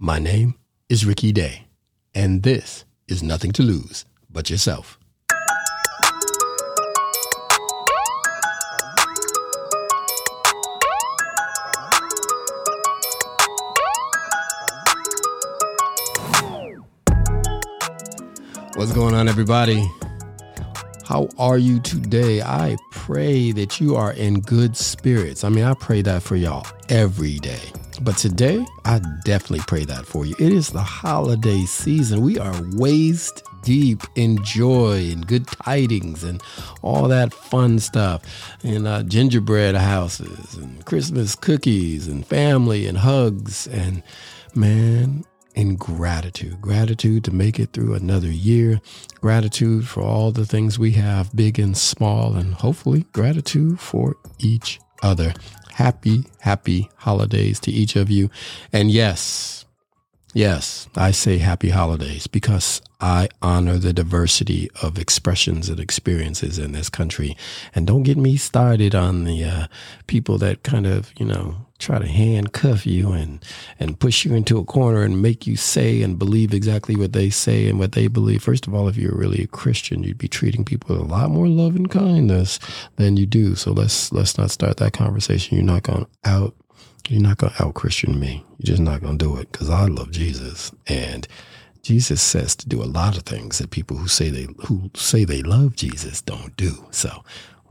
My name is Ricky Day, and this is Nothing to Lose But Yourself. What's going on, everybody? How are you today? I pray that you are in good spirits. I mean, I pray that for y'all every day. But today, I definitely pray that for you. It is the holiday season. We are waist deep in joy and good tidings and all that fun stuff. And uh, gingerbread houses and Christmas cookies and family and hugs. And man, in gratitude. Gratitude to make it through another year. Gratitude for all the things we have, big and small, and hopefully gratitude for each other. Happy, happy holidays to each of you. And yes, yes, I say happy holidays because I honor the diversity of expressions and experiences in this country. And don't get me started on the uh, people that kind of, you know, try to handcuff you and and push you into a corner and make you say and believe exactly what they say and what they believe. First of all, if you're really a Christian, you'd be treating people with a lot more love and kindness than you do. So let's let's not start that conversation. You're not going out you're not going to out Christian me. You're just not going to do it because I love Jesus and Jesus says to do a lot of things that people who say they who say they love Jesus don't do. So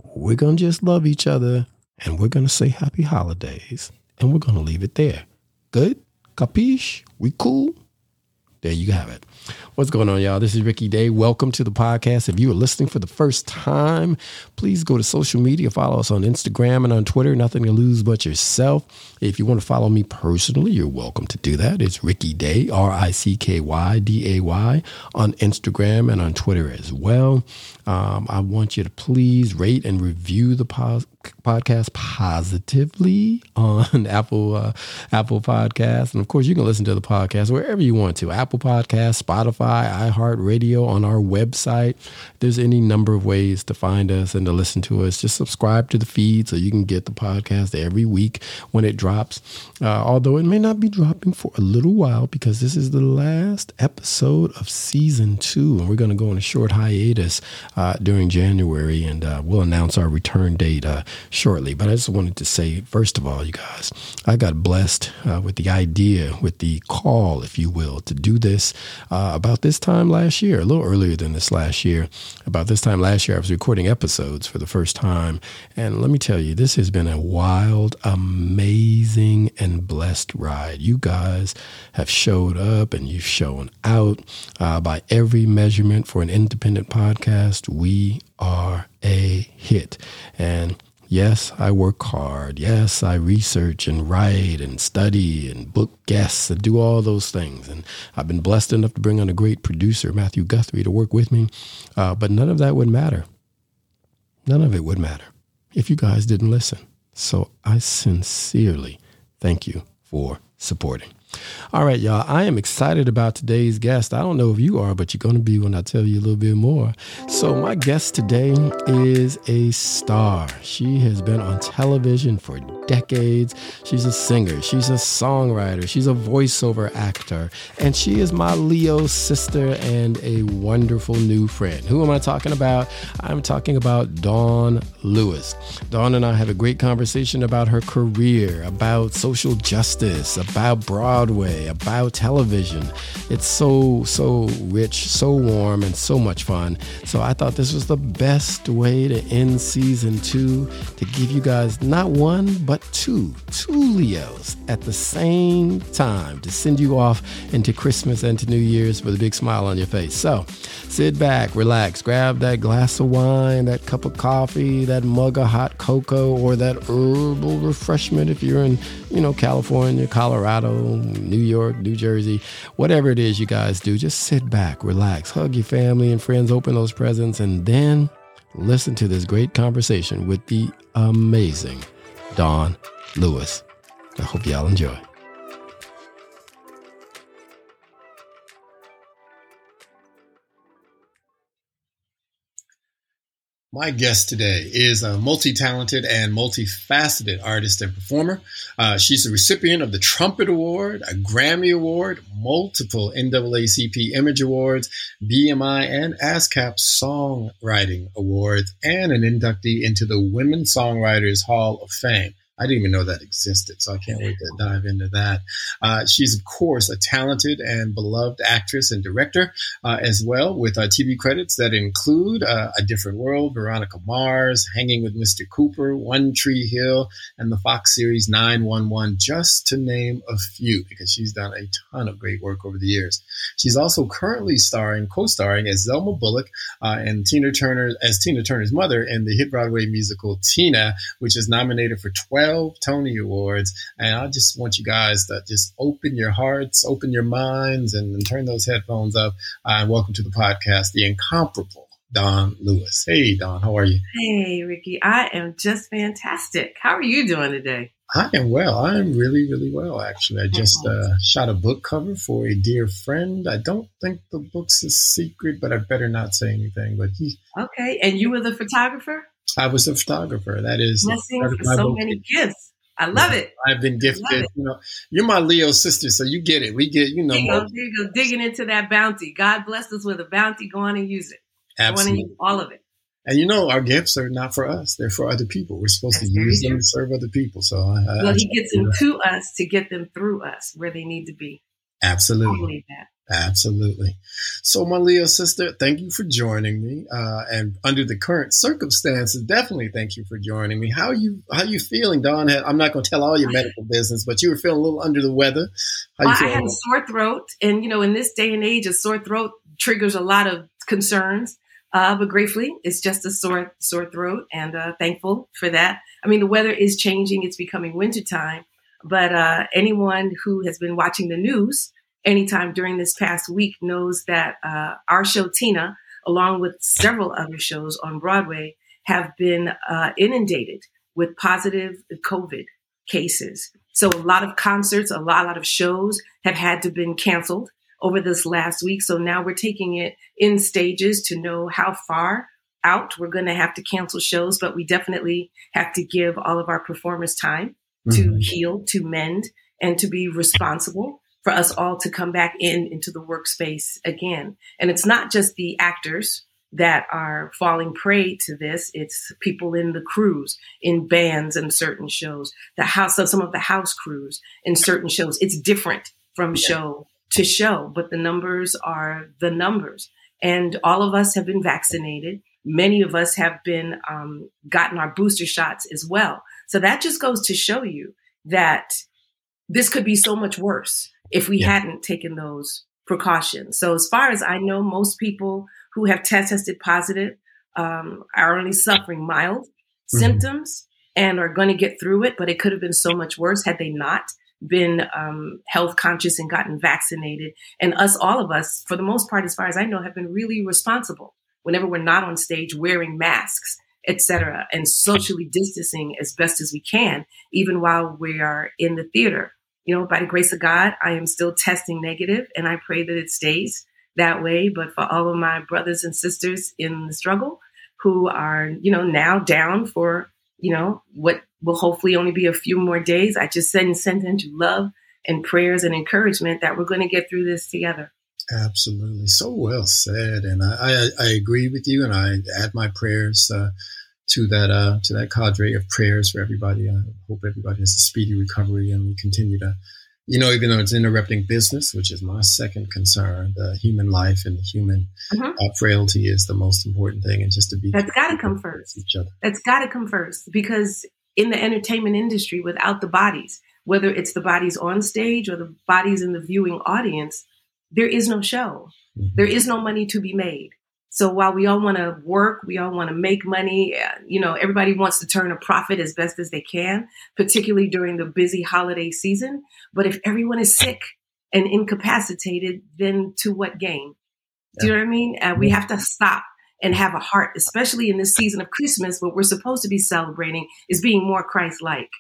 we're gonna just love each other and we're gonna say happy holidays and we're gonna leave it there. Good? Capiche? We cool? There you have it. What's going on, y'all? This is Ricky Day. Welcome to the podcast. If you are listening for the first time, please go to social media, follow us on Instagram and on Twitter. Nothing to lose but yourself. If you want to follow me personally, you're welcome to do that. It's Ricky Day, R I C K Y D A Y, on Instagram and on Twitter as well. Um, I want you to please rate and review the po- podcast positively on Apple uh, Apple Podcasts, and of course, you can listen to the podcast wherever you want to. Apple Podcasts, Spotify, iHeartRadio, on our website. There's any number of ways to find us and to listen to us. Just subscribe to the feed so you can get the podcast every week when it drops. Uh, although it may not be dropping for a little while because this is the last episode of season two, and we're going to go on a short hiatus uh, during January, and uh, we'll announce our return date uh, shortly. But I just wanted to say, first of all, you guys, I got blessed uh, with the idea, with the call, if you will, to do this uh, about this time last year, a little earlier than this last year. About this time last year, I was recording episodes for the first time. And let me tell you, this has been a wild, amazing, and blessed ride. You guys have showed up and you've shown out uh, by every measurement for an independent podcast. We are a hit. And Yes, I work hard. Yes, I research and write and study and book guests and do all those things. And I've been blessed enough to bring on a great producer, Matthew Guthrie, to work with me. Uh, but none of that would matter. None of it would matter if you guys didn't listen. So I sincerely thank you for supporting. All right, y'all. I am excited about today's guest. I don't know if you are, but you're going to be when I tell you a little bit more. So, my guest today is a star. She has been on television for decades. She's a singer, she's a songwriter, she's a voiceover actor, and she is my Leo sister and a wonderful new friend. Who am I talking about? I'm talking about Dawn Lewis. Dawn and I had a great conversation about her career, about social justice, about Broadway, about television. It's so, so rich, so warm, and so much fun. So I thought this was the best way to end season two to give you guys not one, but two, two Leos at the same time to send you off into Christmas and to New Year's with a big smile on your face. So sit back, relax, grab that glass of wine, that cup of coffee, that mug of hot cocoa, or that herbal refreshment if you're in, you know, California, Colorado, New York, New Jersey, whatever it is you guys do, just sit back, relax, hug your family and friends, open those presents, and then listen to this great conversation with the amazing Dawn Lewis. I hope y'all enjoy. My guest today is a multi talented and multifaceted artist and performer. Uh, she's a recipient of the Trumpet Award, a Grammy Award, multiple NAACP Image Awards, BMI and ASCAP Songwriting Awards, and an inductee into the Women Songwriters Hall of Fame. I didn't even know that existed, so I can't wait to dive into that. Uh, she's, of course, a talented and beloved actress and director uh, as well, with uh, TV credits that include uh, A Different World, Veronica Mars, Hanging with Mr. Cooper, One Tree Hill, and the Fox series 911, just to name a few, because she's done a ton of great work over the years. She's also currently starring, co-starring as Zelma Bullock uh, and Tina Turner as Tina Turner's mother in the hit Broadway musical Tina, which is nominated for 12 12 Tony Awards. And I just want you guys to just open your hearts, open your minds, and, and turn those headphones up. Uh, and welcome to the podcast, The Incomparable Dawn Lewis. Hey, Dawn, how are you? Hey, Ricky. I am just fantastic. How are you doing today? I am well. I am really, really well, actually. I just uh, shot a book cover for a dear friend. I don't think the book's a secret, but I better not say anything. But he. Okay. And you were the photographer? I was a photographer. That is blessings for so many gifts. I love it. I've been gifted. You know, you're my Leo sister, so you get it. We get, you know, you, go, you go, digging into that bounty. God blessed us with a bounty. Go on and use it. Absolutely, use all of it. And you know, our gifts are not for us; they're for other people. We're supposed That's to use them to serve other people. So, I, well, I, He gets them to us to get them through us where they need to be. Absolutely. Absolutely. So, my Leo sister, thank you for joining me. Uh, and under the current circumstances, definitely thank you for joining me. How you how are you feeling, Dawn? I'm not going to tell all your medical business, but you were feeling a little under the weather. Well, I had a sore throat, and you know, in this day and age, a sore throat triggers a lot of concerns. Uh, but gratefully, it's just a sore sore throat, and uh, thankful for that. I mean, the weather is changing; it's becoming wintertime. But uh, anyone who has been watching the news anytime during this past week knows that uh, our show, Tina, along with several other shows on Broadway, have been uh, inundated with positive COVID cases. So a lot of concerts, a lot, a lot of shows have had to been canceled over this last week. So now we're taking it in stages to know how far out we're going to have to cancel shows, but we definitely have to give all of our performers time mm-hmm. to heal, to mend, and to be responsible for us all to come back in into the workspace again. And it's not just the actors that are falling prey to this. It's people in the crews, in bands and certain shows, the house, so some of the house crews in certain shows. It's different from yeah. show to show, but the numbers are the numbers. And all of us have been vaccinated. Many of us have been um, gotten our booster shots as well. So that just goes to show you that this could be so much worse if we yeah. hadn't taken those precautions. So, as far as I know, most people who have tested positive um, are only suffering mild mm-hmm. symptoms and are going to get through it, but it could have been so much worse had they not been um, health conscious and gotten vaccinated. And us, all of us, for the most part, as far as I know, have been really responsible whenever we're not on stage wearing masks, etc., and socially distancing as best as we can, even while we are in the theater you know, by the grace of God, I am still testing negative and I pray that it stays that way. But for all of my brothers and sisters in the struggle who are, you know, now down for, you know, what will hopefully only be a few more days, I just send and send into love and prayers and encouragement that we're going to get through this together. Absolutely. So well said. And I, I, I agree with you and I add my prayers uh, to that uh, to that cadre of prayers for everybody. I hope everybody has a speedy recovery and we continue to, you know, even though it's interrupting business, which is my second concern, the human life and the human mm-hmm. uh, frailty is the most important thing, and just to be that's got to come first. Each other. That's got to come first because in the entertainment industry, without the bodies, whether it's the bodies on stage or the bodies in the viewing audience, there is no show. Mm-hmm. There is no money to be made. So while we all want to work, we all want to make money, you know, everybody wants to turn a profit as best as they can, particularly during the busy holiday season. But if everyone is sick and incapacitated, then to what gain? Do you know what I mean? Uh, we have to stop and have a heart, especially in this season of Christmas. What we're supposed to be celebrating is being more Christ-like.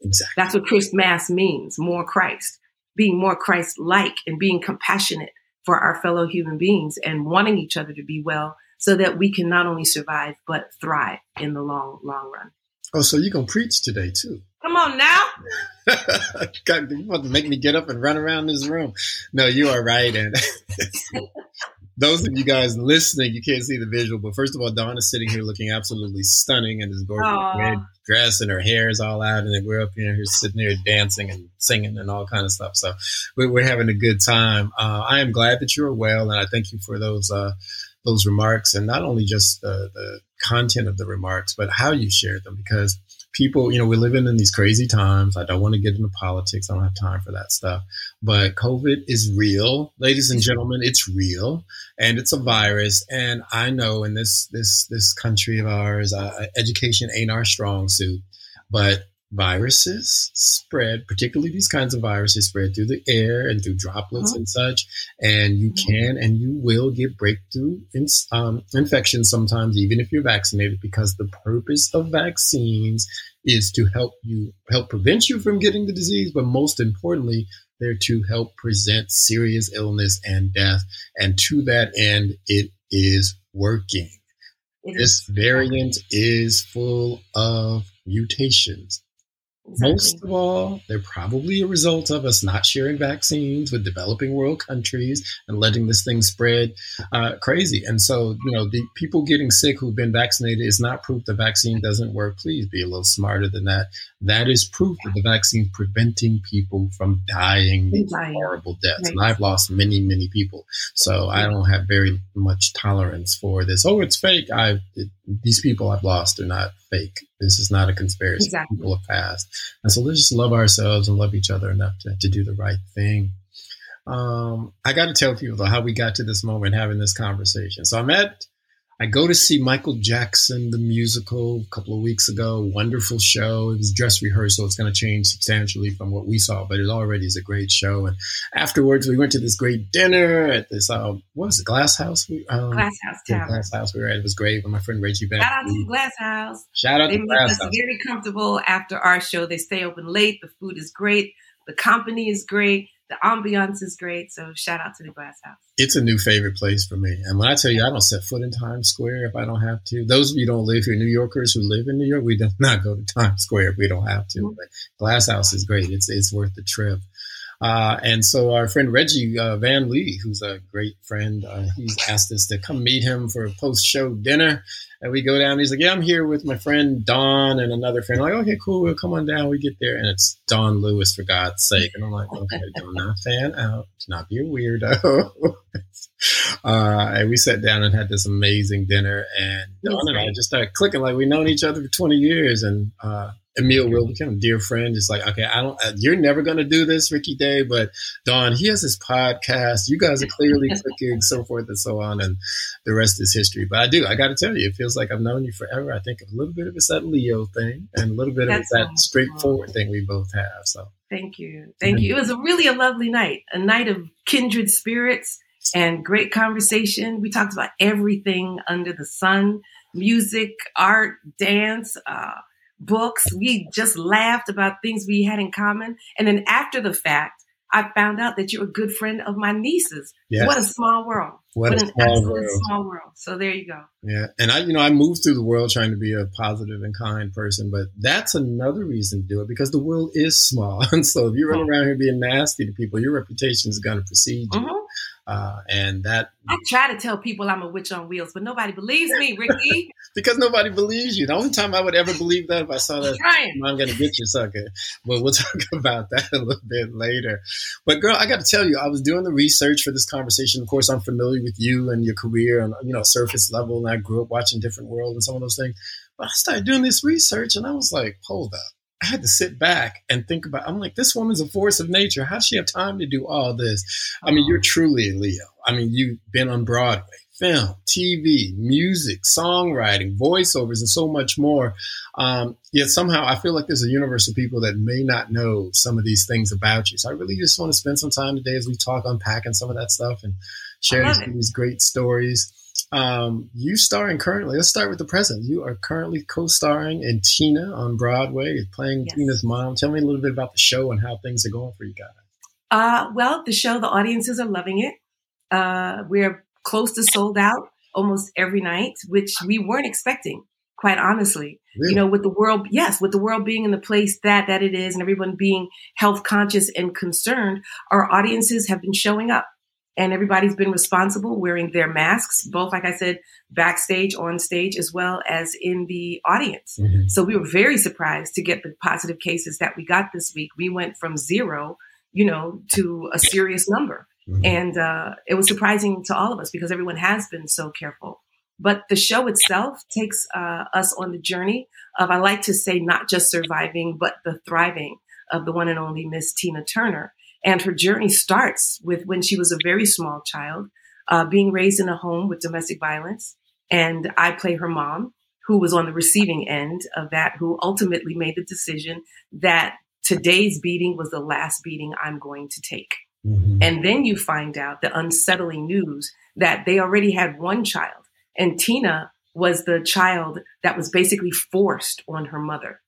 Exactly. That's what Christmas means, more Christ, being more Christ-like and being compassionate for our fellow human beings and wanting each other to be well so that we can not only survive but thrive in the long long run. Oh, so you're gonna preach today too? Come on now. God, you want to make me get up and run around this room? No, you are right. And those of you guys listening, you can't see the visual, but first of all, Dawn is sitting here looking absolutely stunning in this gorgeous Aww. red dress, and her hair is all out, and then we're up here, here sitting here dancing and singing and all kind of stuff. So we're, we're having a good time. Uh, I am glad that you are well, and I thank you for those. Uh, those remarks and not only just the, the content of the remarks, but how you shared them because people, you know, we're living in these crazy times. I don't want to get into politics. I don't have time for that stuff. But COVID is real, ladies and gentlemen. It's real, and it's a virus. And I know in this this this country of ours, uh, education ain't our strong suit, but viruses spread, particularly these kinds of viruses spread through the air and through droplets mm-hmm. and such. And you mm-hmm. can and you will get breakthrough in, um, infections sometimes, even if you're vaccinated, because the purpose of vaccines is to help you help prevent you from getting the disease, but most importantly, they're to help prevent serious illness and death. And to that end, it is working. It this is. variant is full of mutations. Exactly. Most of all, they're probably a result of us not sharing vaccines with developing world countries and letting this thing spread uh, crazy. And so, you know, the people getting sick who've been vaccinated is not proof the vaccine doesn't work. Please be a little smarter than that. That is proof that the vaccine preventing people from dying, horrible deaths. Right. And I've lost many, many people. So I don't have very much tolerance for this. Oh, it's fake. I these people I've lost are not fake. This is not a conspiracy. Exactly. People have passed. And so let's just love ourselves and love each other enough to, to do the right thing. Um, I got to tell people though how we got to this moment having this conversation. So I'm at I go to see Michael Jackson, the musical, a couple of weeks ago. Wonderful show. It was dress rehearsal. It's going to change substantially from what we saw, but it already is a great show. And afterwards, we went to this great dinner at this, uh, what was it, Glass House? We, um, Glass House Tavern. Glass House we were at. It was great with my friend Reggie Shout out to Glass House. Shout out they to Glass us very comfortable after our show. They stay open late. The food is great. The company is great the ambiance is great. So shout out to the Glass House. It's a new favorite place for me. And when I tell you, I don't set foot in Times Square if I don't have to. Those of you don't live here, New Yorkers who live in New York, we do not go to Times Square if we don't have to. Mm-hmm. But Glass House is great. It's it's worth the trip. Uh, and so our friend Reggie uh, Van Lee, who's a great friend, uh, he's asked us to come meet him for a post-show dinner. And we go down. He's like, "Yeah, I'm here with my friend Dawn and another friend." I'm like, "Okay, cool. We'll come on down." We get there, and it's Dawn Lewis for God's sake. And I'm like, "Okay, do not fan out. Do not be a weirdo." uh, and we sat down and had this amazing dinner. And Dawn and I just started clicking like we've known each other for 20 years. And uh, Emil will become a dear friend. It's like, okay, I don't, uh, you're never going to do this, Ricky Day, but Dawn, he has his podcast. You guys are clearly clicking, so forth and so on. And the rest is history. But I do, I got to tell you, it feels like I've known you forever. I think a little bit of it's that Leo thing and a little bit That's of that straightforward thing we both have. So thank you. Thank you. It was a really a lovely night, a night of kindred spirits and great conversation. We talked about everything under the sun music, art, dance, uh, books. We just laughed about things we had in common. And then after the fact, I found out that you're a good friend of my niece's. Yes. What a small world. What, what an small world. small world. So there you go. Yeah. And I, you know, I moved through the world trying to be a positive and kind person, but that's another reason to do it because the world is small. And so if you run mm-hmm. around here being nasty to people, your reputation is going to precede you. Mm-hmm. Uh, and that I try to tell people I'm a witch on wheels, but nobody believes me, Ricky. because nobody believes you. The only time I would ever believe that if I saw that, I'm going to get you, sucker. But we'll talk about that a little bit later. But girl, I got to tell you, I was doing the research for this conversation. Of course, I'm familiar with you and your career on you know surface level, and I grew up watching different world and some of those things. But I started doing this research, and I was like, hold up. I had to sit back and think about. I'm like, this woman's a force of nature. How does she have time to do all this? I mean, you're truly a Leo. I mean, you've been on Broadway, film, TV, music, songwriting, voiceovers, and so much more. Um, yet somehow, I feel like there's a universe of people that may not know some of these things about you. So I really just want to spend some time today as we talk, unpacking some of that stuff and sharing these great stories. Um, you starring currently. Let's start with the present. You are currently co-starring in Tina on Broadway, playing yes. Tina's mom. Tell me a little bit about the show and how things are going for you guys. Uh, well, the show, the audiences are loving it. Uh, we're close to sold out almost every night, which we weren't expecting, quite honestly. Really? You know, with the world, yes, with the world being in the place that that it is, and everyone being health conscious and concerned, our audiences have been showing up and everybody's been responsible wearing their masks, both, like I said, backstage, on stage, as well as in the audience. Mm-hmm. So we were very surprised to get the positive cases that we got this week. We went from zero, you know, to a serious number. Mm-hmm. And uh, it was surprising to all of us because everyone has been so careful. But the show itself takes uh, us on the journey of, I like to say, not just surviving, but the thriving of the one and only Miss Tina Turner. And her journey starts with when she was a very small child, uh, being raised in a home with domestic violence. And I play her mom, who was on the receiving end of that, who ultimately made the decision that today's beating was the last beating I'm going to take. Mm-hmm. And then you find out the unsettling news that they already had one child, and Tina was the child that was basically forced on her mother.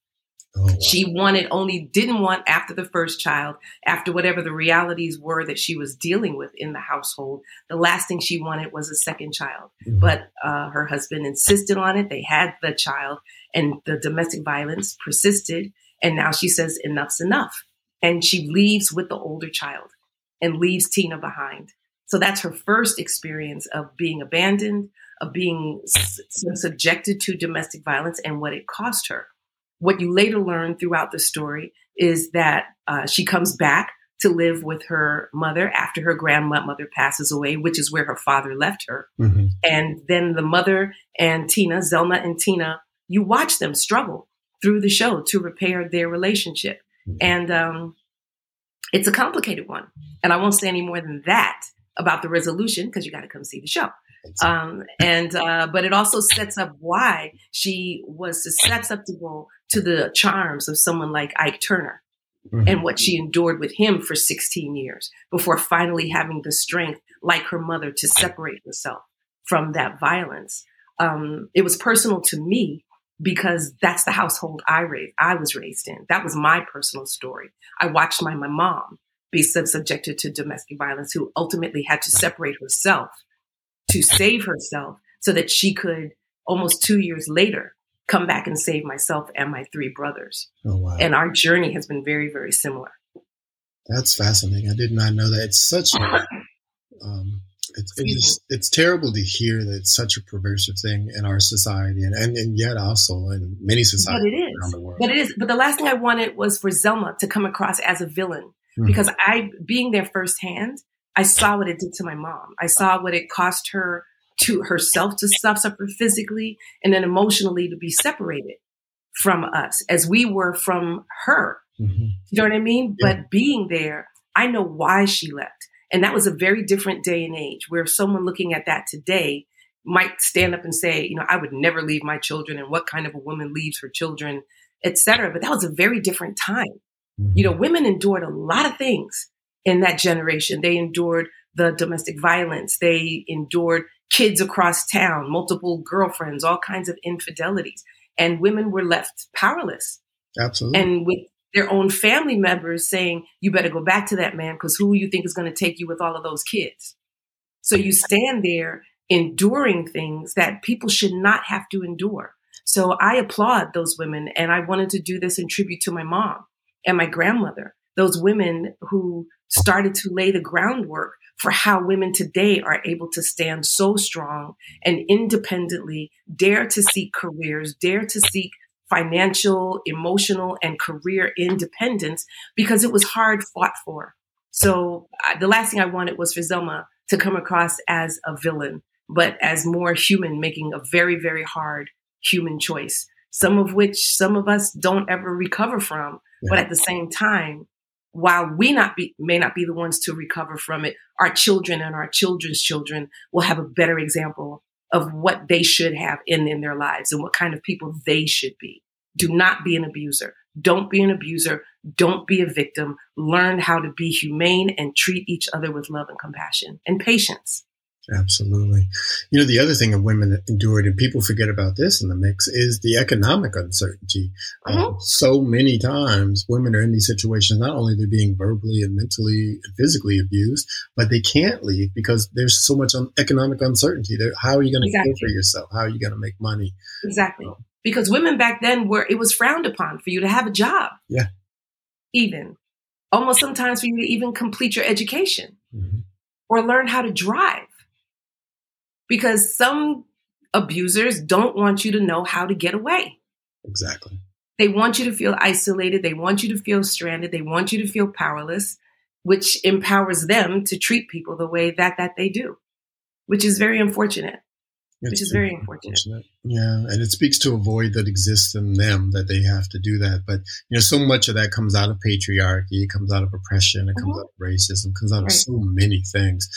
Oh, wow. She wanted only didn't want after the first child, after whatever the realities were that she was dealing with in the household. The last thing she wanted was a second child, mm-hmm. but uh, her husband insisted on it. They had the child, and the domestic violence persisted. And now she says enough's enough, and she leaves with the older child and leaves Tina behind. So that's her first experience of being abandoned, of being subjected to domestic violence, and what it cost her. What you later learn throughout the story is that uh, she comes back to live with her mother after her grandmother passes away, which is where her father left her. Mm-hmm. And then the mother and Tina, Zelma and Tina, you watch them struggle through the show to repair their relationship. Mm-hmm. And um, it's a complicated one. And I won't say any more than that about the resolution because you got to come see the show. Um, and uh, but it also sets up why she was susceptible to the charms of someone like Ike Turner mm-hmm. and what she endured with him for 16 years before finally having the strength, like her mother, to separate herself from that violence. Um, it was personal to me because that's the household I raised, I was raised in. That was my personal story. I watched my, my mom be subjected to domestic violence, who ultimately had to separate herself to save herself so that she could almost two years later come back and save myself and my three brothers. Oh, wow. And our journey has been very, very similar. That's fascinating. I did not know that. It's such a, um, it's, it's, it's terrible to hear that it's such a pervasive thing in our society and, and, and yet also in many societies but it is. around the world. But it is. But the last thing I wanted was for Zelma to come across as a villain mm-hmm. because I, being there firsthand, I saw what it did to my mom. I saw what it cost her to herself to suffer physically and then emotionally to be separated from us as we were from her. Mm-hmm. You know what I mean? Yeah. But being there, I know why she left. And that was a very different day and age where someone looking at that today might stand up and say, you know, I would never leave my children and what kind of a woman leaves her children, etc. But that was a very different time. Mm-hmm. You know, women endured a lot of things in that generation. They endured the domestic violence. They endured kids across town, multiple girlfriends, all kinds of infidelities. And women were left powerless. Absolutely. And with their own family members saying, you better go back to that man because who you think is going to take you with all of those kids? So you stand there enduring things that people should not have to endure. So I applaud those women. And I wanted to do this in tribute to my mom and my grandmother, those women who started to lay the groundwork for how women today are able to stand so strong and independently dare to seek careers, dare to seek financial, emotional, and career independence because it was hard fought for. So uh, the last thing I wanted was for Zelma to come across as a villain, but as more human, making a very, very hard human choice, some of which some of us don't ever recover from. Yeah. But at the same time, while we not be, may not be the ones to recover from it, our children and our children's children will have a better example of what they should have in, in their lives and what kind of people they should be. Do not be an abuser. Don't be an abuser. Don't be a victim. Learn how to be humane and treat each other with love and compassion and patience. Absolutely. You know, the other thing that women endured, and people forget about this in the mix, is the economic uncertainty. Mm-hmm. Uh, so many times women are in these situations, not only they're being verbally and mentally and physically abused, but they can't leave because there's so much un- economic uncertainty. They're, how are you going to exactly. for yourself? How are you going to make money? Exactly. Um, because women back then were, it was frowned upon for you to have a job. Yeah. Even. Almost sometimes for you to even complete your education mm-hmm. or learn how to drive because some abusers don't want you to know how to get away. Exactly. They want you to feel isolated. They want you to feel stranded. They want you to feel powerless, which empowers them to treat people the way that that they do, which is very unfortunate. It's which is very unfortunate. unfortunate. Yeah, and it speaks to a void that exists in them that they have to do that. But you know, so much of that comes out of patriarchy, it comes out of oppression, it comes mm-hmm. out of racism, comes out right. of so many things.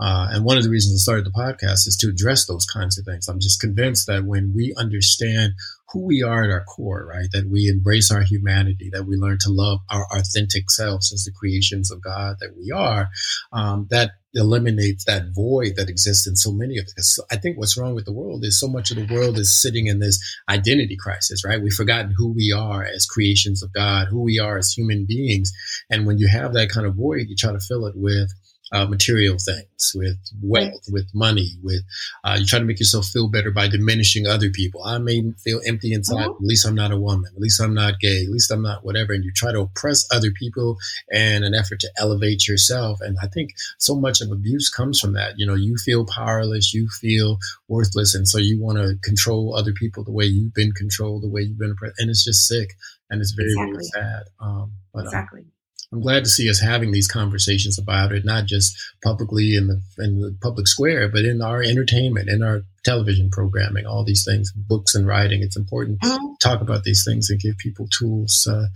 Uh, and one of the reasons I started the podcast is to address those kinds of things. I'm just convinced that when we understand who we are at our core, right, that we embrace our humanity, that we learn to love our authentic selves as the creations of God that we are, um, that eliminates that void that exists in so many of us. I think what's wrong with the world is so much of the world is sitting in this identity crisis, right? We've forgotten who we are as creations of God, who we are as human beings. And when you have that kind of void, you try to fill it with uh, material things, with wealth, with money, with uh, you try to make yourself feel better by diminishing other people. I may feel empty inside. Mm-hmm. At least I'm not a woman. At least I'm not gay. At least I'm not whatever. And you try to oppress other people in an effort to elevate yourself. And I think so much of abuse comes from that. You know, you feel powerless, you feel worthless, and so you want to control other people the way you've been controlled, the way you've been oppressed, and it's just sick and it's very exactly. very sad. Um, but, um, exactly. Um, I'm glad to see us having these conversations about it, not just publicly in the in the public square, but in our entertainment, in our television programming, all these things, books and writing. It's important mm-hmm. to talk about these things and give people tools uh,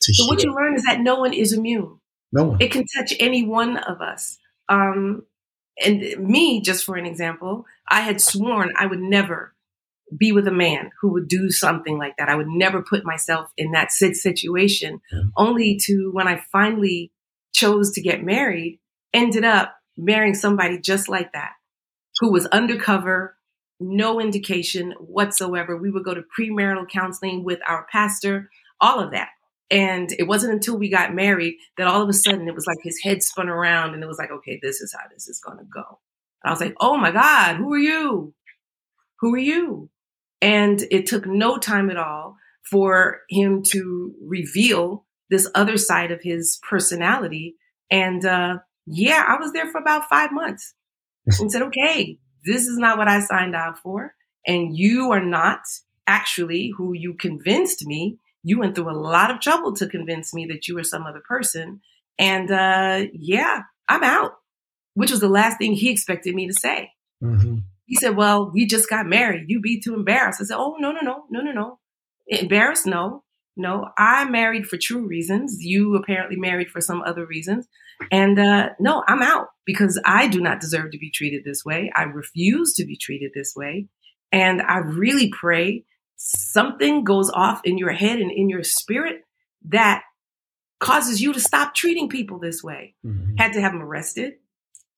to. So heal. what you learn is that no one is immune. No one. It can touch any one of us. Um, and me, just for an example, I had sworn I would never be with a man who would do something like that. I would never put myself in that situation, yeah. only to when I finally chose to get married, ended up marrying somebody just like that, who was undercover, no indication whatsoever. We would go to premarital counseling with our pastor, all of that. And it wasn't until we got married that all of a sudden it was like his head spun around and it was like, okay, this is how this is going to go. And I was like, oh my God, who are you? Who are you? And it took no time at all for him to reveal this other side of his personality. And uh, yeah, I was there for about five months and said, okay, this is not what I signed up for. And you are not actually who you convinced me. You went through a lot of trouble to convince me that you were some other person. And uh, yeah, I'm out, which was the last thing he expected me to say. Mm-hmm. He said, Well, we just got married. You'd be too embarrassed. I said, Oh, no, no, no, no, no, no. Embarrassed? No, no. I married for true reasons. You apparently married for some other reasons. And uh, no, I'm out because I do not deserve to be treated this way. I refuse to be treated this way. And I really pray something goes off in your head and in your spirit that causes you to stop treating people this way. Mm-hmm. Had to have them arrested.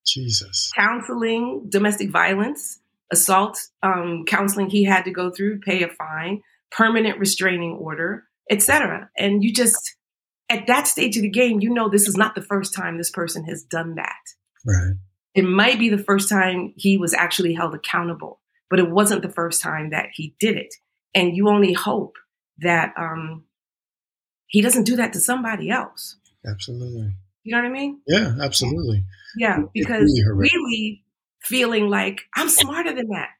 Jesus. Counseling, domestic violence, assault um, counseling he had to go through, pay a fine, permanent restraining order, etc. And you just at that stage of the game, you know this is not the first time this person has done that. Right. It might be the first time he was actually held accountable, but it wasn't the first time that he did it. And you only hope that um, he doesn't do that to somebody else. Absolutely. You know what I mean? Yeah, absolutely. Yeah, because really, really feeling like I'm smarter than that.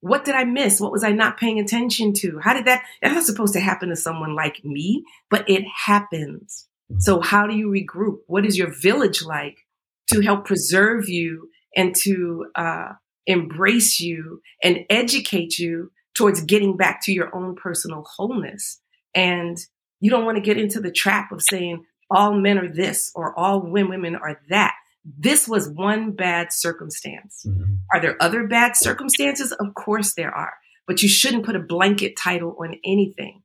What did I miss? What was I not paying attention to? How did that? That's not supposed to happen to someone like me, but it happens. So, how do you regroup? What is your village like to help preserve you and to uh, embrace you and educate you towards getting back to your own personal wholeness? And you don't want to get into the trap of saying all men are this or all women are that this was one bad circumstance. Mm-hmm. Are there other bad circumstances? Of course there are, but you shouldn't put a blanket title on anything.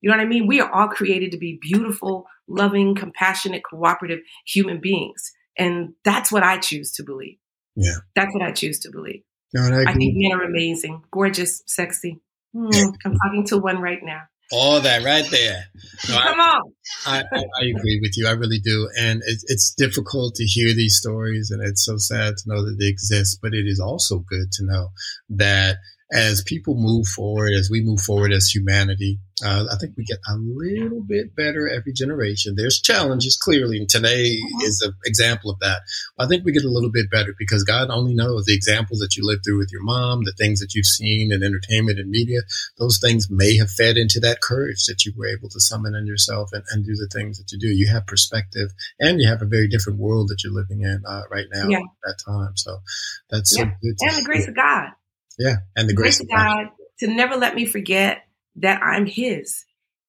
You know what I mean? We are all created to be beautiful, loving, compassionate, cooperative human beings. And that's what I choose to believe. Yeah. That's what I choose to believe. No, I, I, think men are amazing, gorgeous, sexy. Mm, I'm talking to one right now. All that right there. No, Come I, on. I, I, I, agree with you. I really do. And it, it's difficult to hear these stories, and it's so sad to know that they exist. But it is also good to know that as people move forward, as we move forward as humanity, uh, I think we get a little bit better every generation. There's challenges clearly, and today mm-hmm. is an example of that. I think we get a little bit better because God only knows the examples that you lived through with your mom, the things that you've seen in entertainment and media. Those things may have fed into that courage that you were able to summon in yourself and, and do the things that you do. You have perspective, and you have a very different world that you're living in uh, right now yeah. at that time. So that's yeah. so good. and the grace of God. Yeah, and the, grace, grace, of God, God to never let me forget that I'm His.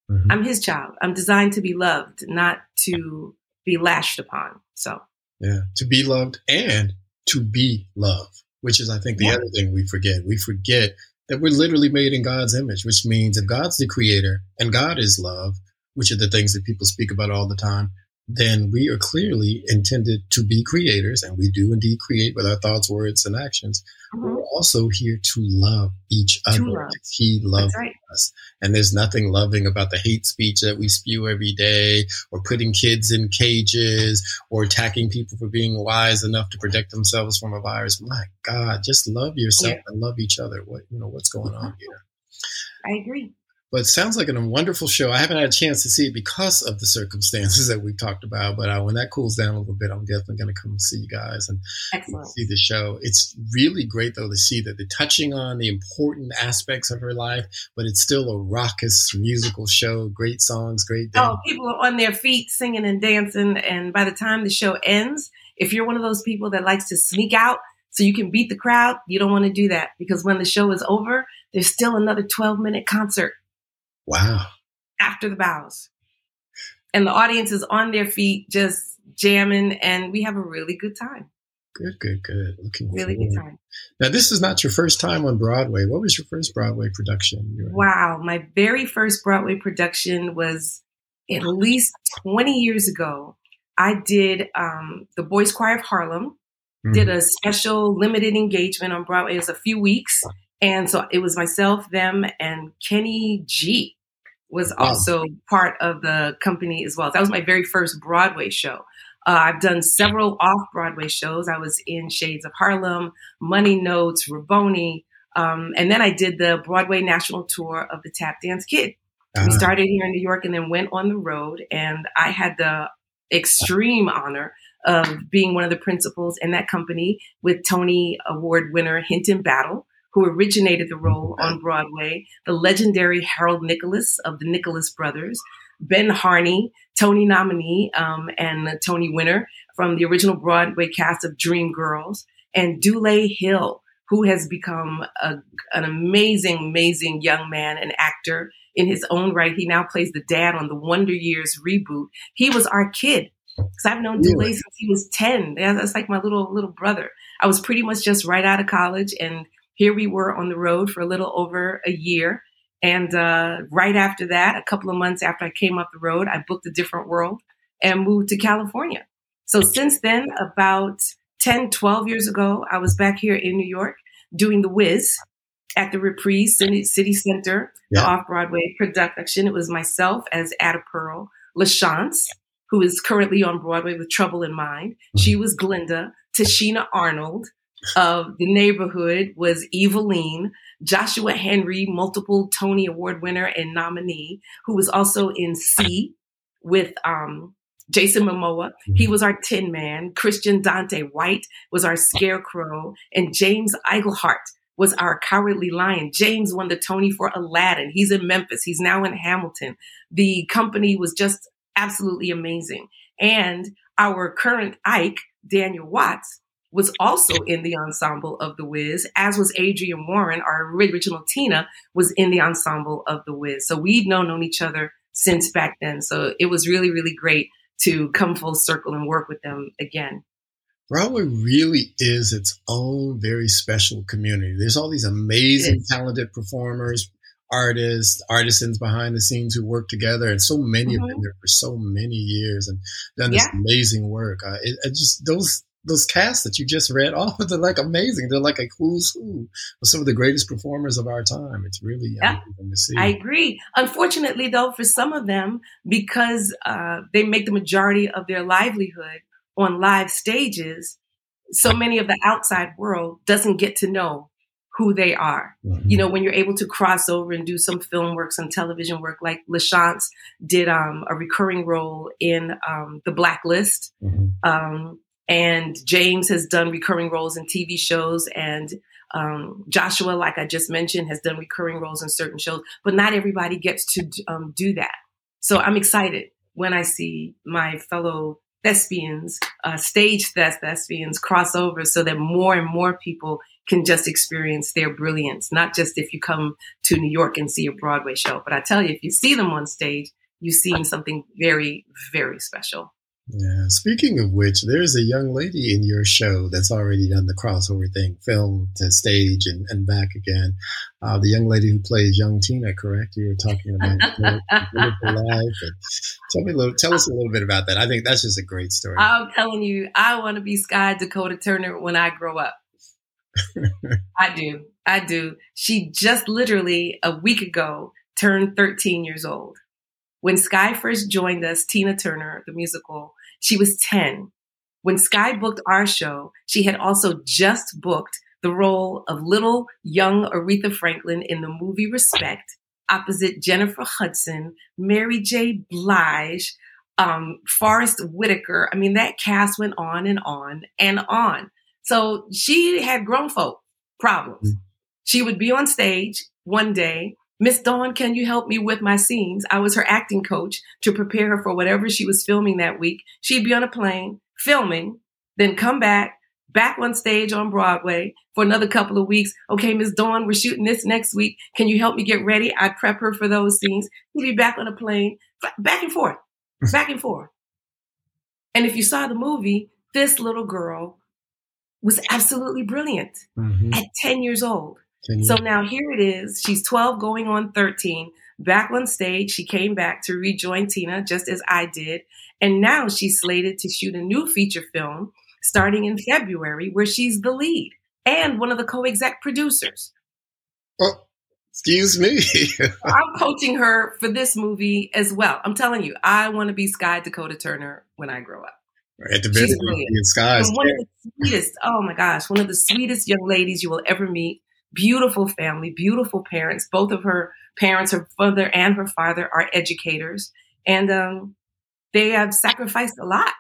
Mm-hmm. I'm His child. I'm designed to be loved, not to be lashed upon. So, yeah, to be loved and to be love, which is, I think, the yeah. other thing we forget. We forget that we're literally made in God's image, which means if God's the creator and God is love, which are the things that people speak about all the time, then we are clearly intended to be creators, and we do indeed create with our thoughts, words, and actions. Mm-hmm. We're also here to love each other. Love. He loves right. us. And there's nothing loving about the hate speech that we spew every day, or putting kids in cages, or attacking people for being wise enough to protect themselves from a virus. My God, just love yourself yeah. and love each other. What you know, what's going on here? I agree. But it sounds like a wonderful show. I haven't had a chance to see it because of the circumstances that we talked about. But uh, when that cools down a little bit, I'm definitely going to come see you guys and Excellent. see the show. It's really great though to see that they're touching on the important aspects of her life, but it's still a raucous musical show. Great songs, great. Dance. Oh, people are on their feet singing and dancing, and by the time the show ends, if you're one of those people that likes to sneak out so you can beat the crowd, you don't want to do that because when the show is over, there's still another 12 minute concert Wow. After the bows. And the audience is on their feet just jamming and we have a really good time. Good, good, good. Looking really forward. good time. Now, this is not your first time on Broadway. What was your first Broadway production? Wow, my very first Broadway production was at least 20 years ago. I did um, the Boys Choir of Harlem, mm-hmm. did a special limited engagement on Broadway. It was a few weeks. And so it was myself, them, and Kenny G was also wow. part of the company as well. That was my very first Broadway show. Uh, I've done several off Broadway shows. I was in Shades of Harlem, Money Notes, Raboni, um, and then I did the Broadway national tour of the Tap Dance Kid. Uh-huh. We started here in New York and then went on the road. And I had the extreme honor of being one of the principals in that company with Tony Award winner Hinton Battle who originated the role on Broadway, the legendary Harold Nicholas of the Nicholas Brothers, Ben Harney, Tony nominee um, and Tony winner from the original Broadway cast of Dreamgirls, and Dulé Hill, who has become a, an amazing, amazing young man and actor in his own right. He now plays the dad on the Wonder Years reboot. He was our kid. Because I've known really? since he was 10. That's like my little little brother. I was pretty much just right out of college and here we were on the road for a little over a year. And uh, right after that, a couple of months after I came off the road, I booked a different world and moved to California. So since then, about 10, 12 years ago, I was back here in New York doing The Wiz at the Reprise City, Center, yeah. the off Broadway production. It was myself as Ada Pearl, LaChanze, who is currently on Broadway with Trouble in Mind. She was Glinda, Tichina Arnold, of the neighborhood was Evillene, Joshua Henry, multiple Tony Award winner and nominee, who was also in See with um, Jason Momoa. He mm-hmm. was our Tin Man. Christian Dante White was our Scarecrow. And James Iglehart was our Cowardly Lion. James won the Tony for Aladdin. He's in Memphis. He's now in Hamilton. The company was just absolutely amazing. And our current Ike, Daniel Watts, was also in the ensemble of The Wiz, as was Adrienne Warren, our original Tina, was in the ensemble of The Wiz. So we'd known, known each other since back then. So it was really, really great to come full circle and work with them again. Broadway really is its own very special community. There's all these amazing, talented performers, artists, artisans behind the scenes who work together, and so many mm-hmm. of them there for so many years and done this yeah. amazing work. Uh, it, it just those those casts that you just read off. They're like amazing. They're like a who's who of some of the greatest performers of our time. It's really yeah, amazing to see. I agree. Unfortunately, though, for some of them, because uh, they make the majority of their livelihood on live stages, so many of the outside world doesn't get to know who they are. Mm-hmm. You know, when you're able to cross over and do some film work, some television work, like LaChanze did um, a recurring role in um, The Blacklist. Mm-hmm. Um, and James has done recurring roles in TV shows. And um, Joshua, like I just mentioned, has done recurring roles in certain shows. But not everybody gets to um, do that. So I'm excited when I see my fellow thespians, uh, stage thespians cross over so that more and more people can just experience their brilliance, not just if you come to New York and see a Broadway show. But I tell you, if you see them on stage, you've seen something very, very special. Yeah. Speaking of which, there's a young lady in your show that's already done the crossover thing, film to stage and, and back again. Uh, the young lady who plays young Tina, correct? You were talking about life. And tell me a little, tell us a little bit about that. I think that's just a great story. I'm telling you, I want to be Skye Dakota Turner when I grow up. I do. I do. She just literally a week ago turned 13 years old. When Skye first joined us, Tina Turner, the musical, she was 10. When Skye booked our show, she had also just booked the role of little young Aretha Franklin in the movie Respect opposite Jennifer Hudson, Mary J. Blige, um, Forest Whitaker. I mean, that cast went on and on and on. So she had grown folk problems. Mm-hmm. She would be on stage one day. Miss Dawn, can you help me with my scenes? I was her acting coach to prepare her for whatever she was filming that week. She'd be on a plane filming, then come back, back on stage on Broadway for another couple of weeks. Okay, Miss Dawn, we're shooting this next week. Can you help me get ready? I'd prep her for those scenes. He'd be back on a plane, back and forth, back and forth. And if you saw the movie, this little girl was absolutely brilliant mm-hmm. at 10 years old. 10 years. So now here it is. She's 12 going on 13. Back on stage, she came back to rejoin Tina just as I did. And now she's slated to shoot a new feature film starting in February where she's the lead and one of the co-exec producers. Oh, excuse me. I'm coaching her for this movie as well. I'm telling you, I want to be Skye Dakota Turner when I grow up. At the very least. One of the sweetest. Oh my gosh, one of the sweetest young ladies you will ever meet. Beautiful family, beautiful parents. Both of her parents, her mother and her father, are educators, and um, they have sacrificed a lot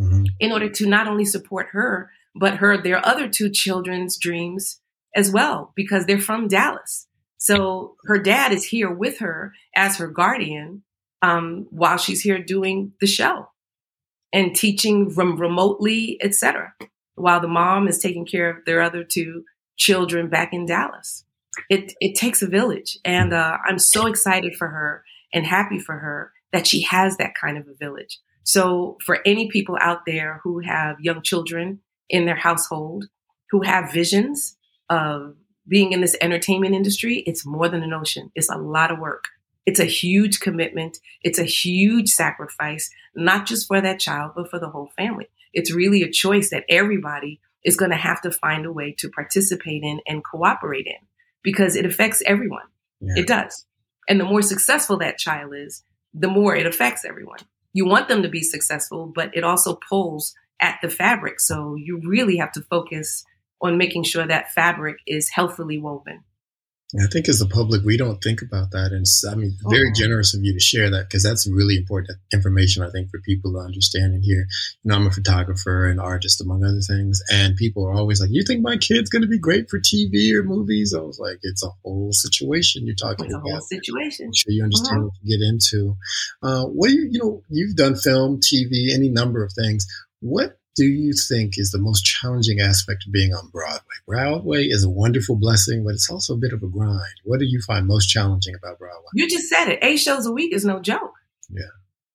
mm-hmm. in order to not only support her, but her their other two children's dreams as well, because they're from Dallas. So her dad is here with her as her guardian um, while she's here doing the show and teaching from remotely, etc. While the mom is taking care of their other two children back in Dallas. It it takes a village, and uh, I'm so excited for her and happy for her that she has that kind of a village. So for any people out there who have young children in their household, who have visions of being in this entertainment industry, it's more than an ocean. It's a lot of work. It's a huge commitment. It's a huge sacrifice, not just for that child, but for the whole family. It's really a choice that everybody is going to have to find a way to participate in and cooperate in because it affects everyone. Yeah. It does. And the more successful that child is, the more it affects everyone. You want them to be successful, but it also pulls at the fabric. So you really have to focus on making sure that fabric is healthily woven. I think as the public, we don't think about that. And I mean, very oh. generous of you to share that because that's really important information, I think, for people to understand and hear. You know, I'm a photographer and artist, among other things. And people are always like, you think my kid's going to be great for TV or movies? I was like, it's a whole situation you're talking it's about. a whole situation. I'm sure you understand uh-huh. what you get into. Uh, what do you, you know, you've done film, TV, any number of things. What do you think is the most challenging aspect of being on Broadway? Broadway is a wonderful blessing, but it's also a bit of a grind. What do you find most challenging about Broadway? You just said it. Eight shows a week is no joke. Yeah.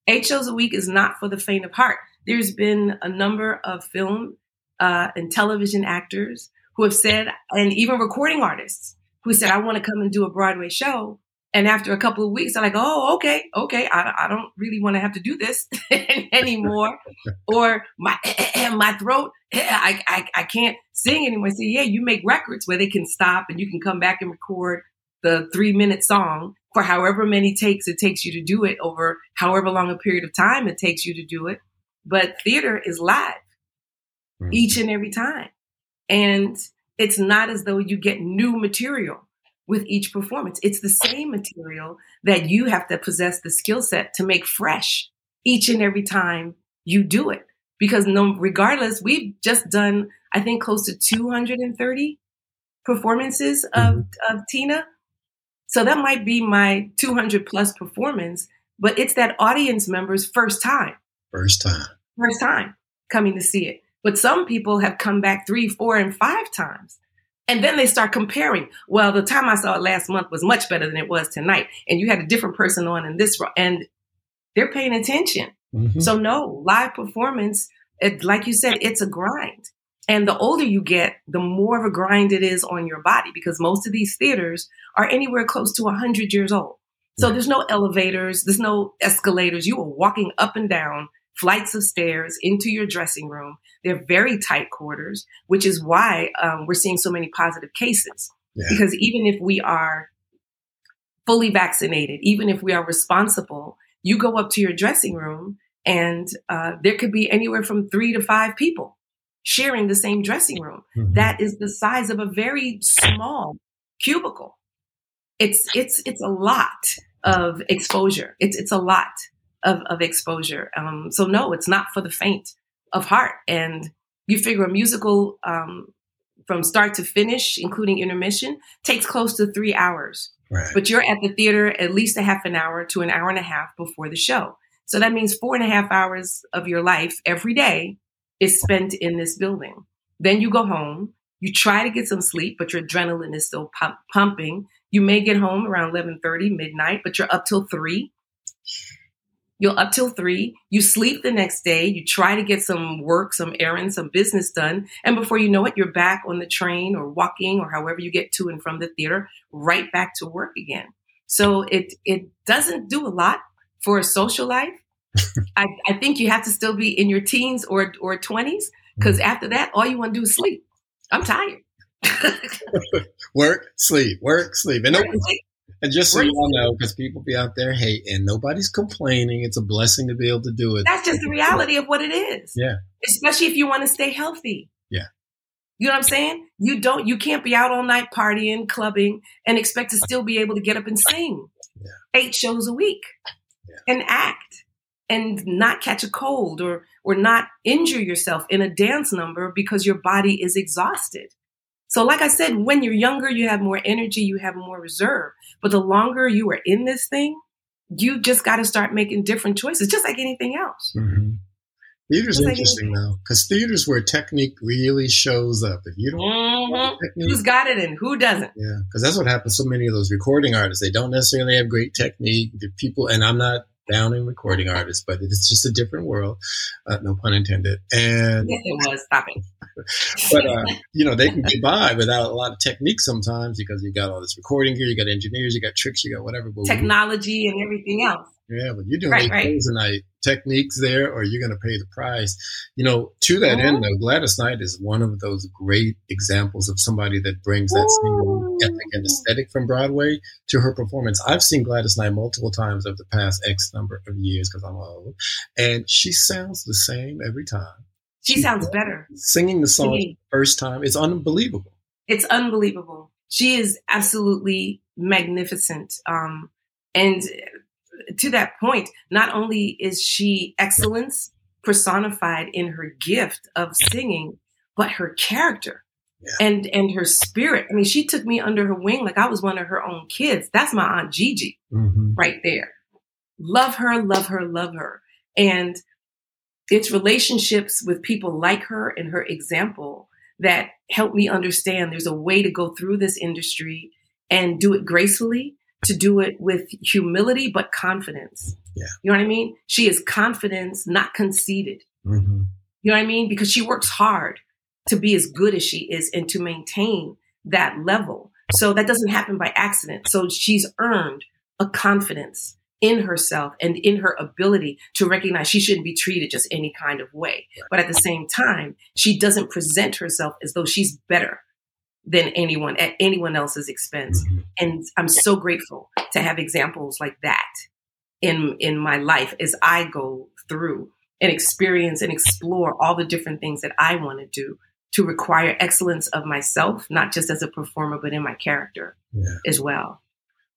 Eight shows a week is not for the faint of heart. There's been a number of film uh, and television actors who have said, and even recording artists who said, I want to come and do a Broadway show. And after a couple of weeks, I'm like, oh, okay, okay, I, I don't really want to have to do this anymore. or my my throat, I, I, I can't sing anymore. So yeah, you make records where they can stop and you can come back and record the three minute song for however many takes it takes you to do it over however long a period of time it takes you to do it. But theater is live mm-hmm. each and every time. And it's not as though you get new material with each performance. It's the same material that you have to possess the skill set to make fresh each and every time you do it. Because no, regardless, we've just done, I think, close to 230 performances of, mm-hmm. of Tina. So that might be my 200 plus performance, but it's that audience member's first time. First time. First time coming to see it. But some people have come back three, four, and five times. And then they start comparing. Well, the time I saw it last month was much better than it was tonight. And you had a different person on in this, and they're paying attention. Mm-hmm. So no, live performance, it, like you said, it's a grind. And the older you get, the more of a grind it is on your body because most of these theaters are anywhere close to 100 years old. So there's no elevators, there's no escalators. You are walking up and down flights of stairs into your dressing room. They're very tight quarters, which is why um, we're seeing so many positive cases. Yeah. Because even if we are fully vaccinated, even if we are responsible, you go up to your dressing room and uh, there could be anywhere from three to five people sharing the same dressing room. Mm-hmm. That is the size of a very small cubicle. It's it's it's a lot of exposure. It's it's a lot of, of exposure. Um, so no, it's not for the faint of heart. And you figure a musical um, from start to finish, including intermission, takes close to three hours. Right. But you're at the theater at least a half an hour to an hour and a half before the show. So that means four and a half hours of your life every day is spent in this building. Then you go home. You try to get some sleep, but your adrenaline is still pump- pumping. You may get home around 11:30 midnight, but you're up till 3. You're up till three. You sleep the next day. You try to get some work, some errands, some business done. And before you know it, you're back on the train or walking or however you get to and from the theater, right back to work again. So it, it doesn't do a lot for a social life. I, I think you have to still be in your teens or, or 20s because mm. after that, all you want to do is sleep. I'm tired. work, sleep, work, sleep. And nobody, and just so you all know, because people be out there hating, nobody's complaining. It's a blessing to be able to do it. That's just the reality of what it is. Yeah. Especially if you want to stay healthy. Yeah. You know what I'm saying? You don't, you can't be out all night partying, clubbing, and expect to still be able to get up and sing yeah. eight shows a week yeah. and act and not catch a cold or or not injure yourself in a dance number because your body is exhausted. So, like I said, when you're younger, you have more energy, you have more reserve. But the longer you are in this thing, you just got to start making different choices, just like anything else. Mm-hmm. Theater's just interesting like though, because theater's where technique really shows up. If you don't, mm-hmm. technique, who's got it and who doesn't? Yeah, because that's what happens. So many of those recording artists, they don't necessarily have great technique. The people, and I'm not down in recording artists, but it's just a different world. Uh, no pun intended. And yes, it was. Stop it. but uh, you know, they can get by without a lot of technique sometimes because you got all this recording gear, you got engineers, you got tricks, you got whatever. But Technology we, and everything else. Yeah, but you're doing right, right. tonight. Techniques there, or you're going to pay the price. You know, to that mm-hmm. end, though, Gladys Knight is one of those great examples of somebody that brings that same ethic and aesthetic from Broadway to her performance. I've seen Gladys Knight multiple times over the past X number of years because I'm old, and she sounds the same every time. She, she sounds better. Singing the song the first time It's unbelievable. It's unbelievable. She is absolutely magnificent. Um, and to that point, not only is she excellence personified in her gift of singing, but her character yeah. and and her spirit. I mean, she took me under her wing like I was one of her own kids. That's my aunt Gigi mm-hmm. right there. Love her, love her, love her. And it's relationships with people like her and her example that help me understand there's a way to go through this industry and do it gracefully to do it with humility but confidence. Yeah. You know what I mean? She is confidence, not conceited. Mm-hmm. You know what I mean? Because she works hard to be as good as she is and to maintain that level. So that doesn't happen by accident. So she's earned a confidence in herself and in her ability to recognize she shouldn't be treated just any kind of way. But at the same time, she doesn't present herself as though she's better than anyone at anyone else's expense. Mm-hmm. And I'm so grateful to have examples like that in in my life as I go through and experience and explore all the different things that I want to do to require excellence of myself, not just as a performer, but in my character yeah. as well.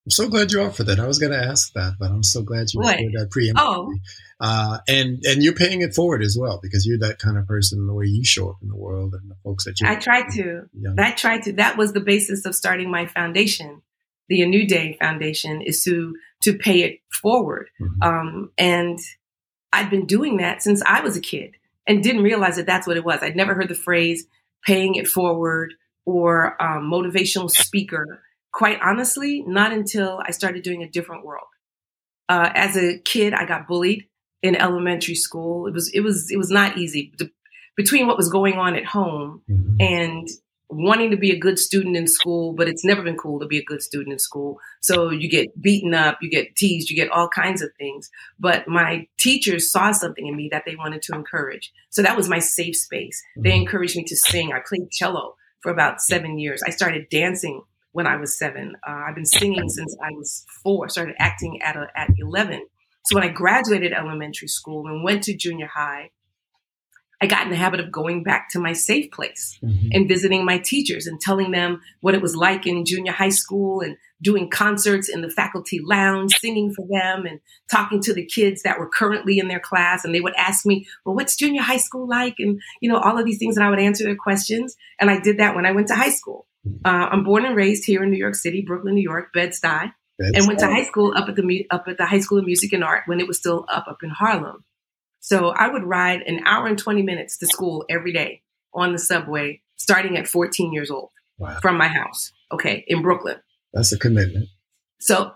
I'm so glad you offered that. I was going to ask that, but I'm so glad you shared that preemptively. Oh. Uh, and and you're paying it forward as well because you're that kind of person. The way you show up in the world and the folks that you. I try to. Young. I try to. That was the basis of starting my foundation, the A New Day Foundation, is to to pay it forward. Mm-hmm. Um, and I've been doing that since I was a kid and didn't realize that that's what it was. I'd never heard the phrase paying it forward or um, motivational speaker quite honestly, not until I started doing a different world. Uh, as a kid, I got bullied in elementary school. It was it was it was not easy between what was going on at home mm-hmm. and wanting to be a good student in school, but it's never been cool to be a good student in school. So you get beaten up, you get teased, you get all kinds of things. But my teachers saw something in me that they wanted to encourage. So that was my safe space. Mm-hmm. They encouraged me to sing. I played cello for about seven years. I started dancing when I was seven. Uh, I've been singing since I was four. Started acting at a, at eleven. So when I graduated elementary school and went to junior high, I got in the habit of going back to my safe place mm-hmm. and visiting my teachers and telling them what it was like in junior high school and doing concerts in the faculty lounge, singing for them and talking to the kids that were currently in their class. And they would ask me, well, what's junior high school like? And, you know, all of these things. And I would answer their questions. And I did that when I went to high school. Uh, I'm born and raised here in New York City, Brooklyn, New York, Bed-Stuy, and went to high school up at the up at the High School of Music and Art when it was still up up in Harlem. So I would ride an hour and 20 minutes to school every day on the subway, starting at 14 years old wow. from my house. Okay, in Brooklyn. That's a commitment. So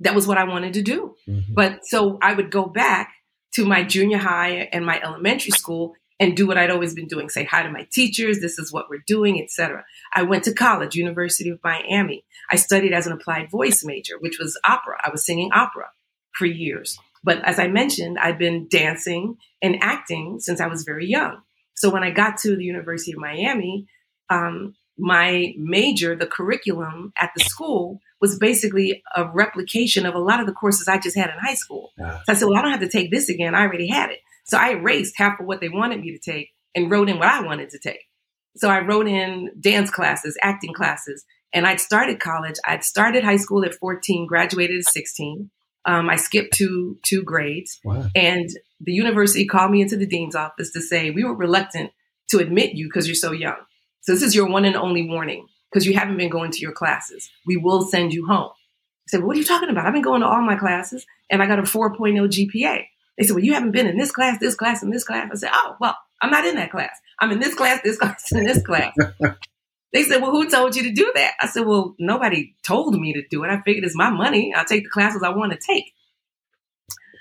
that was what I wanted to do. Mm-hmm. But so I would go back to my junior high and my elementary school and do what I'd always been doing, say hi to my teachers, this is what we're doing, etc. I went to college, University of Miami. I studied as an applied voice major, which was opera. I was singing opera for years. But as I mentioned, I'd been dancing and acting since I was very young. So when I got to the University of Miami, um, my major, the curriculum at the school, was basically a replication of a lot of the courses I just had in high school. So I said, well, I don't have to take this again. I already had it. So I erased half of what they wanted me to take and wrote in what I wanted to take. So I wrote in dance classes, acting classes, and I'd started college. I'd started high school at 14, graduated at 16. Um, I skipped two two grades, wow. and the university called me into the dean's office to say we were reluctant to admit you because you're so young. So this is your one and only warning because you haven't been going to your classes. We will send you home. I said, well, "What are you talking about? I've been going to all my classes, and I got a 4.0 GPA." They said, well, you haven't been in this class, this class, and this class. I said, oh, well, I'm not in that class. I'm in this class, this class, and this class. they said, well, who told you to do that? I said, well, nobody told me to do it. I figured it's my money. I'll take the classes I want to take.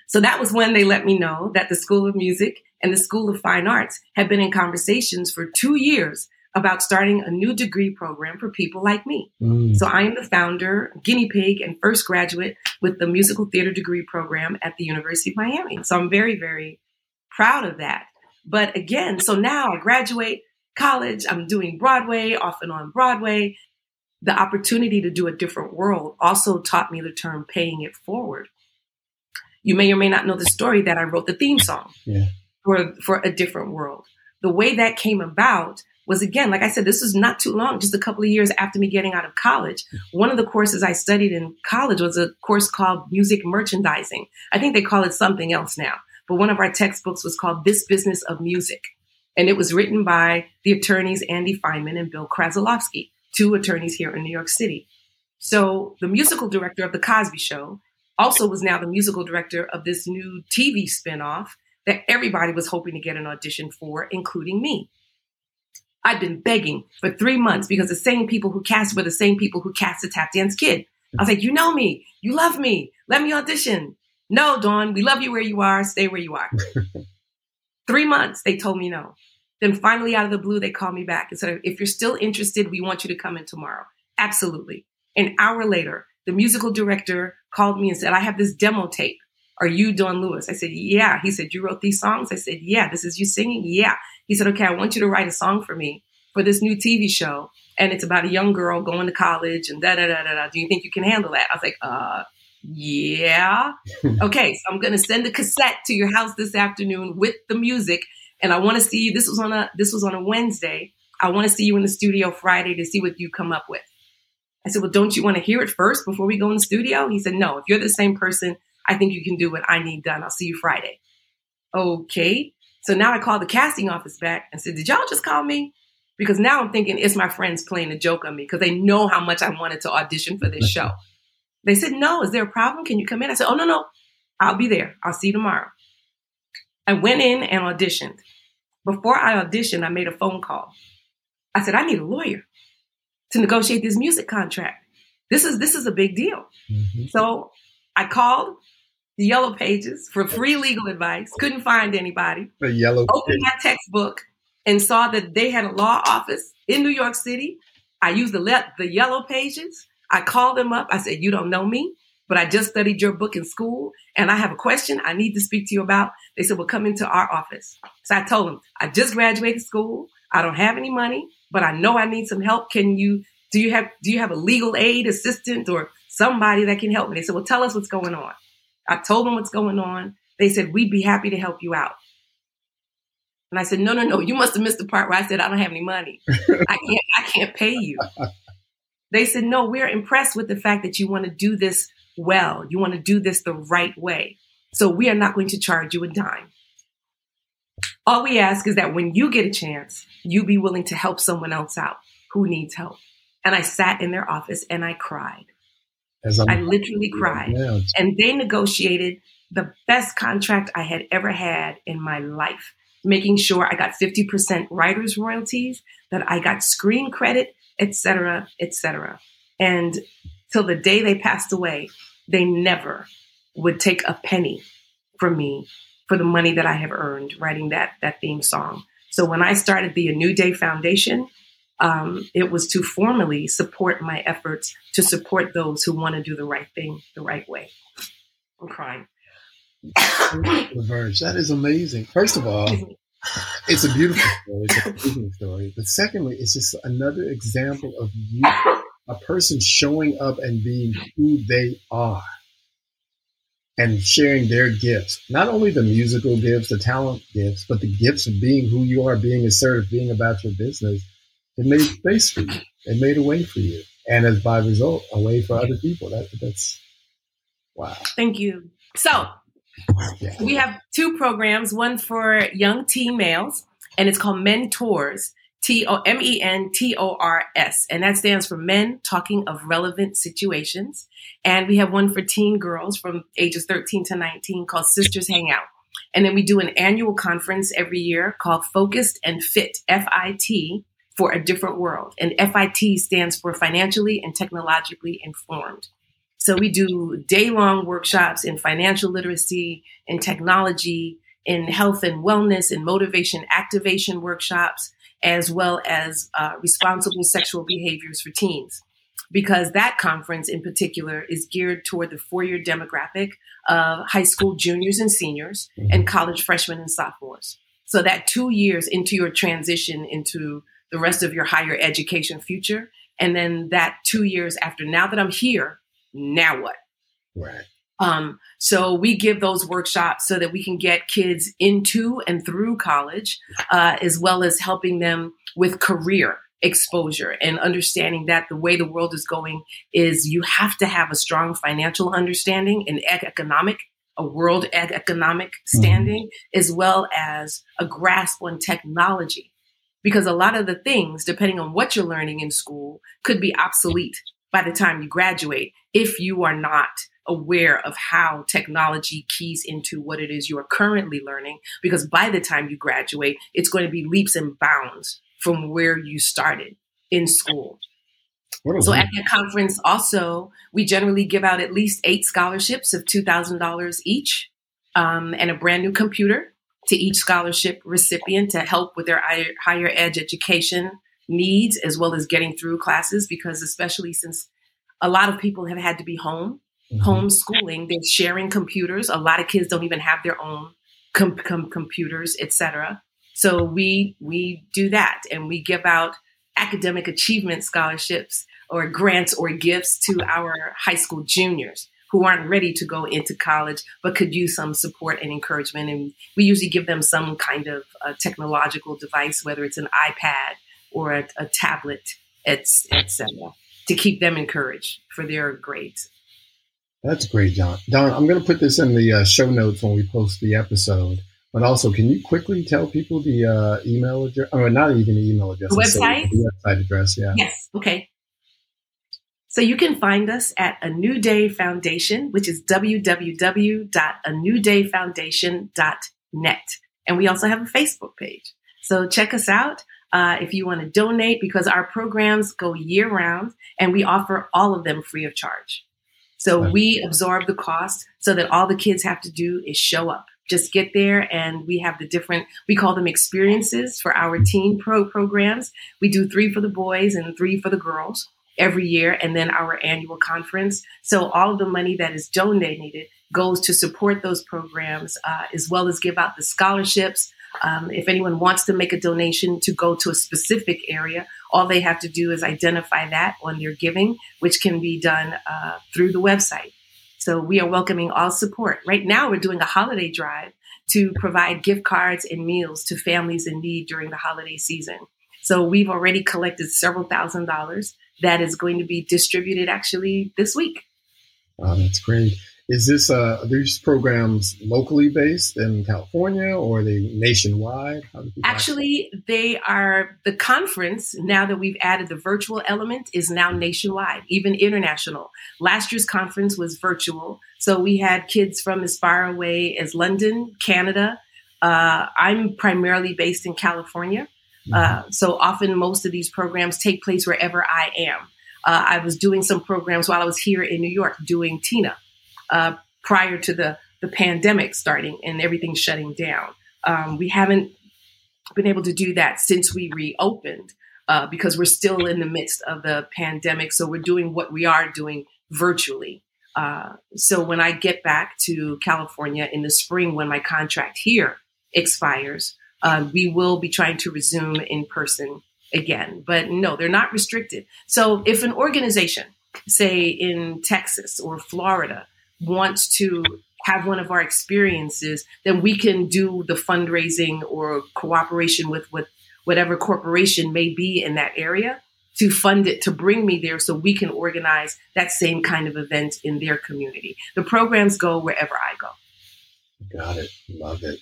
So that was when they let me know that the School of Music and the School of Fine Arts had been in conversations for two years about starting a new degree program for people like me. Mm. So I am the founder, guinea pig, and first graduate with the musical theater degree program at the University of Miami. So I'm very, very proud of that. But again, so now I graduate college, I'm doing Broadway, off and on Broadway. The opportunity to do a different world also taught me the term paying it forward. You may or may not know the story that I wrote the theme song yeah. for, for a different world. The way that came about was again, like I said, this was not too long, just a couple of years after me getting out of college. One of the courses I studied in college was a course called music merchandising. I think they call it something else now, but one of our textbooks was called This Business of Music. And it was written by the attorneys Andy Feynman and Bill Krasilovsky, two attorneys here in New York City. So the musical director of The Cosby Show also was now the musical director of this new TV spinoff that everybody was hoping to get an audition for, including me. I've been begging for three months because the same people who cast were the same people who cast the tap dance kid. I was like, you know me, you love me, let me audition. No, Dawn, we love you where you are, stay where you are. three months, they told me no. Then finally, out of the blue, they called me back and said, if you're still interested, we want you to come in tomorrow. Absolutely. An hour later, the musical director called me and said, I have this demo tape. Are you Dawn Lewis? I said, Yeah. He said, You wrote these songs? I said, Yeah. This is you singing? Yeah. He said, Okay, I want you to write a song for me for this new TV show. And it's about a young girl going to college and da da da da da. Do you think you can handle that? I was like, uh, yeah. okay, so I'm gonna send a cassette to your house this afternoon with the music, and I want to see you. This was on a this was on a Wednesday. I want to see you in the studio Friday to see what you come up with. I said, well, don't you want to hear it first before we go in the studio? He said, no. If you're the same person, I think you can do what I need done. I'll see you Friday. Okay. So now I called the casting office back and said, did y'all just call me? Because now I'm thinking it's my friends playing a joke on me because they know how much I wanted to audition for this show. They said, No, is there a problem? Can you come in? I said, Oh, no, no. I'll be there. I'll see you tomorrow. I went in and auditioned. Before I auditioned, I made a phone call. I said, I need a lawyer to negotiate this music contract. This is this is a big deal. Mm-hmm. So I called the yellow pages for free legal advice. Couldn't find anybody. The yellow opened my textbook and saw that they had a law office in New York City. I used the le- the yellow pages I called them up. I said, You don't know me, but I just studied your book in school and I have a question I need to speak to you about. They said, Well, come into our office. So I told them, I just graduated school. I don't have any money, but I know I need some help. Can you, do you have, do you have a legal aid assistant or somebody that can help me? They said, Well, tell us what's going on. I told them what's going on. They said, We'd be happy to help you out. And I said, No, no, no, you must have missed the part where I said I don't have any money. I can't I can't pay you. They said, no, we're impressed with the fact that you want to do this well. You want to do this the right way. So we are not going to charge you a dime. All we ask is that when you get a chance, you be willing to help someone else out who needs help. And I sat in their office and I cried. I literally cried. And they negotiated the best contract I had ever had in my life, making sure I got 50% writer's royalties, that I got screen credit, etc., etc. And till the day they passed away, they never would take a penny from me for the money that I have earned writing that that theme song. So when I started the A New Day Foundation, um, it was to formally support my efforts to support those who want to do the right thing the right way. I'm crying. Reverse. That is amazing. First of all, it's a beautiful story. It's a beautiful story. But secondly, it's just another example of you, a person showing up and being who they are and sharing their gifts. Not only the musical gifts, the talent gifts, but the gifts of being who you are, being assertive, being about your business. It made space for you. It made a way for you. And as by result, a way for other people. That, that's wow. Thank you. So we have two programs, one for young teen males, and it's called Mentors, T O M E N T O R S. And that stands for Men Talking of Relevant Situations. And we have one for teen girls from ages 13 to 19 called Sisters Hang Out. And then we do an annual conference every year called Focused and Fit, F I T, for a different world. And FIT stands for Financially and Technologically Informed. So we do day long workshops in financial literacy, in technology, in health and wellness, in motivation activation workshops, as well as uh, responsible sexual behaviors for teens. Because that conference in particular is geared toward the four year demographic of high school juniors and seniors and college freshmen and sophomores. So that two years into your transition into the rest of your higher education future, and then that two years after, now that I'm here, now what? Right. Um, so we give those workshops so that we can get kids into and through college, uh, as well as helping them with career exposure and understanding that the way the world is going is you have to have a strong financial understanding and economic a world economic mm-hmm. standing mm-hmm. as well as a grasp on technology because a lot of the things depending on what you're learning in school could be obsolete by the time you graduate if you are not aware of how technology keys into what it is you are currently learning. Because by the time you graduate, it's going to be leaps and bounds from where you started in school. So at that conference, also, we generally give out at least eight scholarships of $2,000 each um, and a brand new computer to each scholarship recipient to help with their higher ed education needs as well as getting through classes because especially since a lot of people have had to be home, mm-hmm. homeschooling. They're sharing computers. A lot of kids don't even have their own com- com- computers, etc. So we we do that, and we give out academic achievement scholarships or grants or gifts to our high school juniors who aren't ready to go into college but could use some support and encouragement. And we usually give them some kind of uh, technological device, whether it's an iPad or a, a tablet, etc., to keep them encouraged for their grades. That's great, John. Dawn, I'm going to put this in the uh, show notes when we post the episode. But also, can you quickly tell people the uh, email address? Or not even the email address. The website? The website address, yeah. Yes. Okay. So you can find us at A New Day Foundation, which is www.anewdayfoundation.net. And we also have a Facebook page. So check us out uh, if you want to donate because our programs go year round and we offer all of them free of charge. So we absorb the cost so that all the kids have to do is show up. Just get there and we have the different, we call them experiences for our teen pro programs. We do three for the boys and three for the girls every year and then our annual conference. So all of the money that is donated goes to support those programs uh, as well as give out the scholarships. Um, if anyone wants to make a donation to go to a specific area, all they have to do is identify that on their giving, which can be done uh, through the website. So we are welcoming all support. Right now, we're doing a holiday drive to provide gift cards and meals to families in need during the holiday season. So we've already collected several thousand dollars that is going to be distributed actually this week. Wow, that's great. Is this uh, these programs locally based in California or are they nationwide? Actually, they are the conference. Now that we've added the virtual element, is now nationwide, even international. Last year's conference was virtual, so we had kids from as far away as London, Canada. Uh, I'm primarily based in California, uh, so often, most of these programs take place wherever I am. Uh, I was doing some programs while I was here in New York doing Tina uh, prior to the, the pandemic starting and everything shutting down. Um, we haven't been able to do that since we reopened uh, because we're still in the midst of the pandemic. So we're doing what we are doing virtually. Uh, so when I get back to California in the spring, when my contract here expires, uh, we will be trying to resume in person again. But no, they're not restricted. So if an organization, say in Texas or Florida, wants to have one of our experiences, then we can do the fundraising or cooperation with, with whatever corporation may be in that area to fund it to bring me there so we can organize that same kind of event in their community. The programs go wherever I go. Got it. Love it.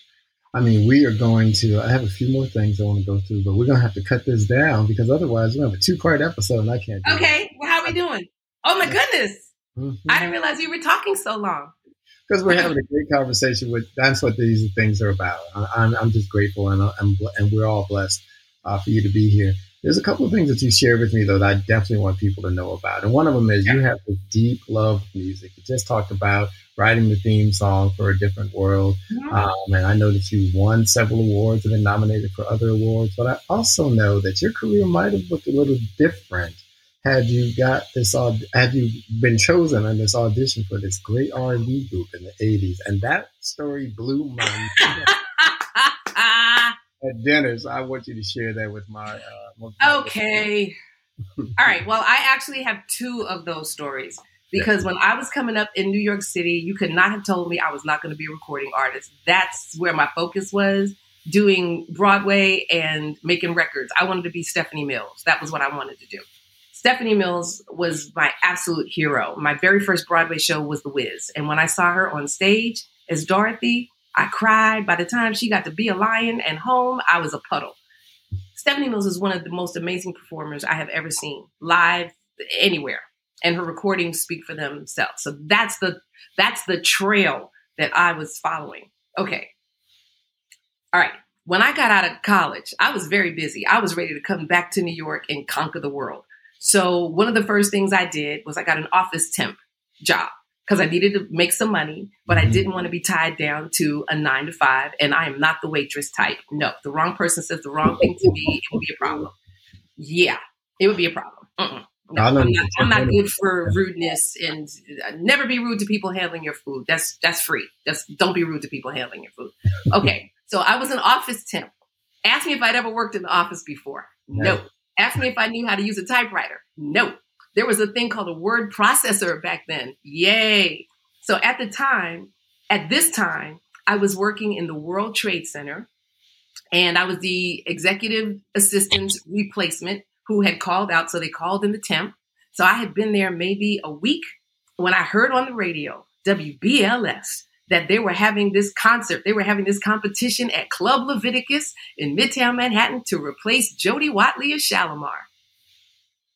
I mean, we are going to. I have a few more things I want to go through, but we're going to have to cut this down because otherwise we have a two-part episode, and I can't. okay, well, how are we doing? Oh my goodness! Mm-hmm. I didn't realize you were talking so long. Because we're having a great conversation. With that's what these things are about. I'm, I'm just grateful, and I'm, and we're all blessed uh, for you to be here. There's a couple of things that you shared with me though that I definitely want people to know about, and one of them is yeah. you have this deep love of music. You just talked about writing the theme song for a different world. Um, and I know that you won several awards and been nominated for other awards, but I also know that your career might have looked a little different had you got this had you been chosen on this audition for this great R&B group in the 80s and that story blew my mind. At dinner so I want you to share that with my uh, okay. all right. Well I actually have two of those stories because when I was coming up in New York City, you could not have told me I was not going to be a recording artist. That's where my focus was doing Broadway and making records. I wanted to be Stephanie Mills. That was what I wanted to do. Stephanie Mills was my absolute hero. My very first Broadway show was The Wiz. And when I saw her on stage as Dorothy, I cried. By the time she got to be a lion and home, I was a puddle. Stephanie Mills is one of the most amazing performers I have ever seen live anywhere and her recordings speak for themselves. So that's the that's the trail that I was following. Okay. All right. When I got out of college, I was very busy. I was ready to come back to New York and conquer the world. So one of the first things I did was I got an office temp job because I needed to make some money, but I mm-hmm. didn't want to be tied down to a nine to five. And I am not the waitress type. No, the wrong person says the wrong thing to me, it would be a problem. Yeah, it would be a problem. Mm-mm. No, I'm, not, I'm not good for rudeness and uh, never be rude to people handling your food. That's that's free. That's don't be rude to people handling your food. Okay, so I was an office temp. Ask me if I'd ever worked in the office before. No. no. Ask me if I knew how to use a typewriter. No. There was a thing called a word processor back then. Yay. So at the time, at this time, I was working in the World Trade Center and I was the executive assistant replacement who had called out. So they called in the temp. So I had been there maybe a week when I heard on the radio, WBLS, that they were having this concert. They were having this competition at Club Leviticus in Midtown Manhattan to replace Jody Watley of Shalamar.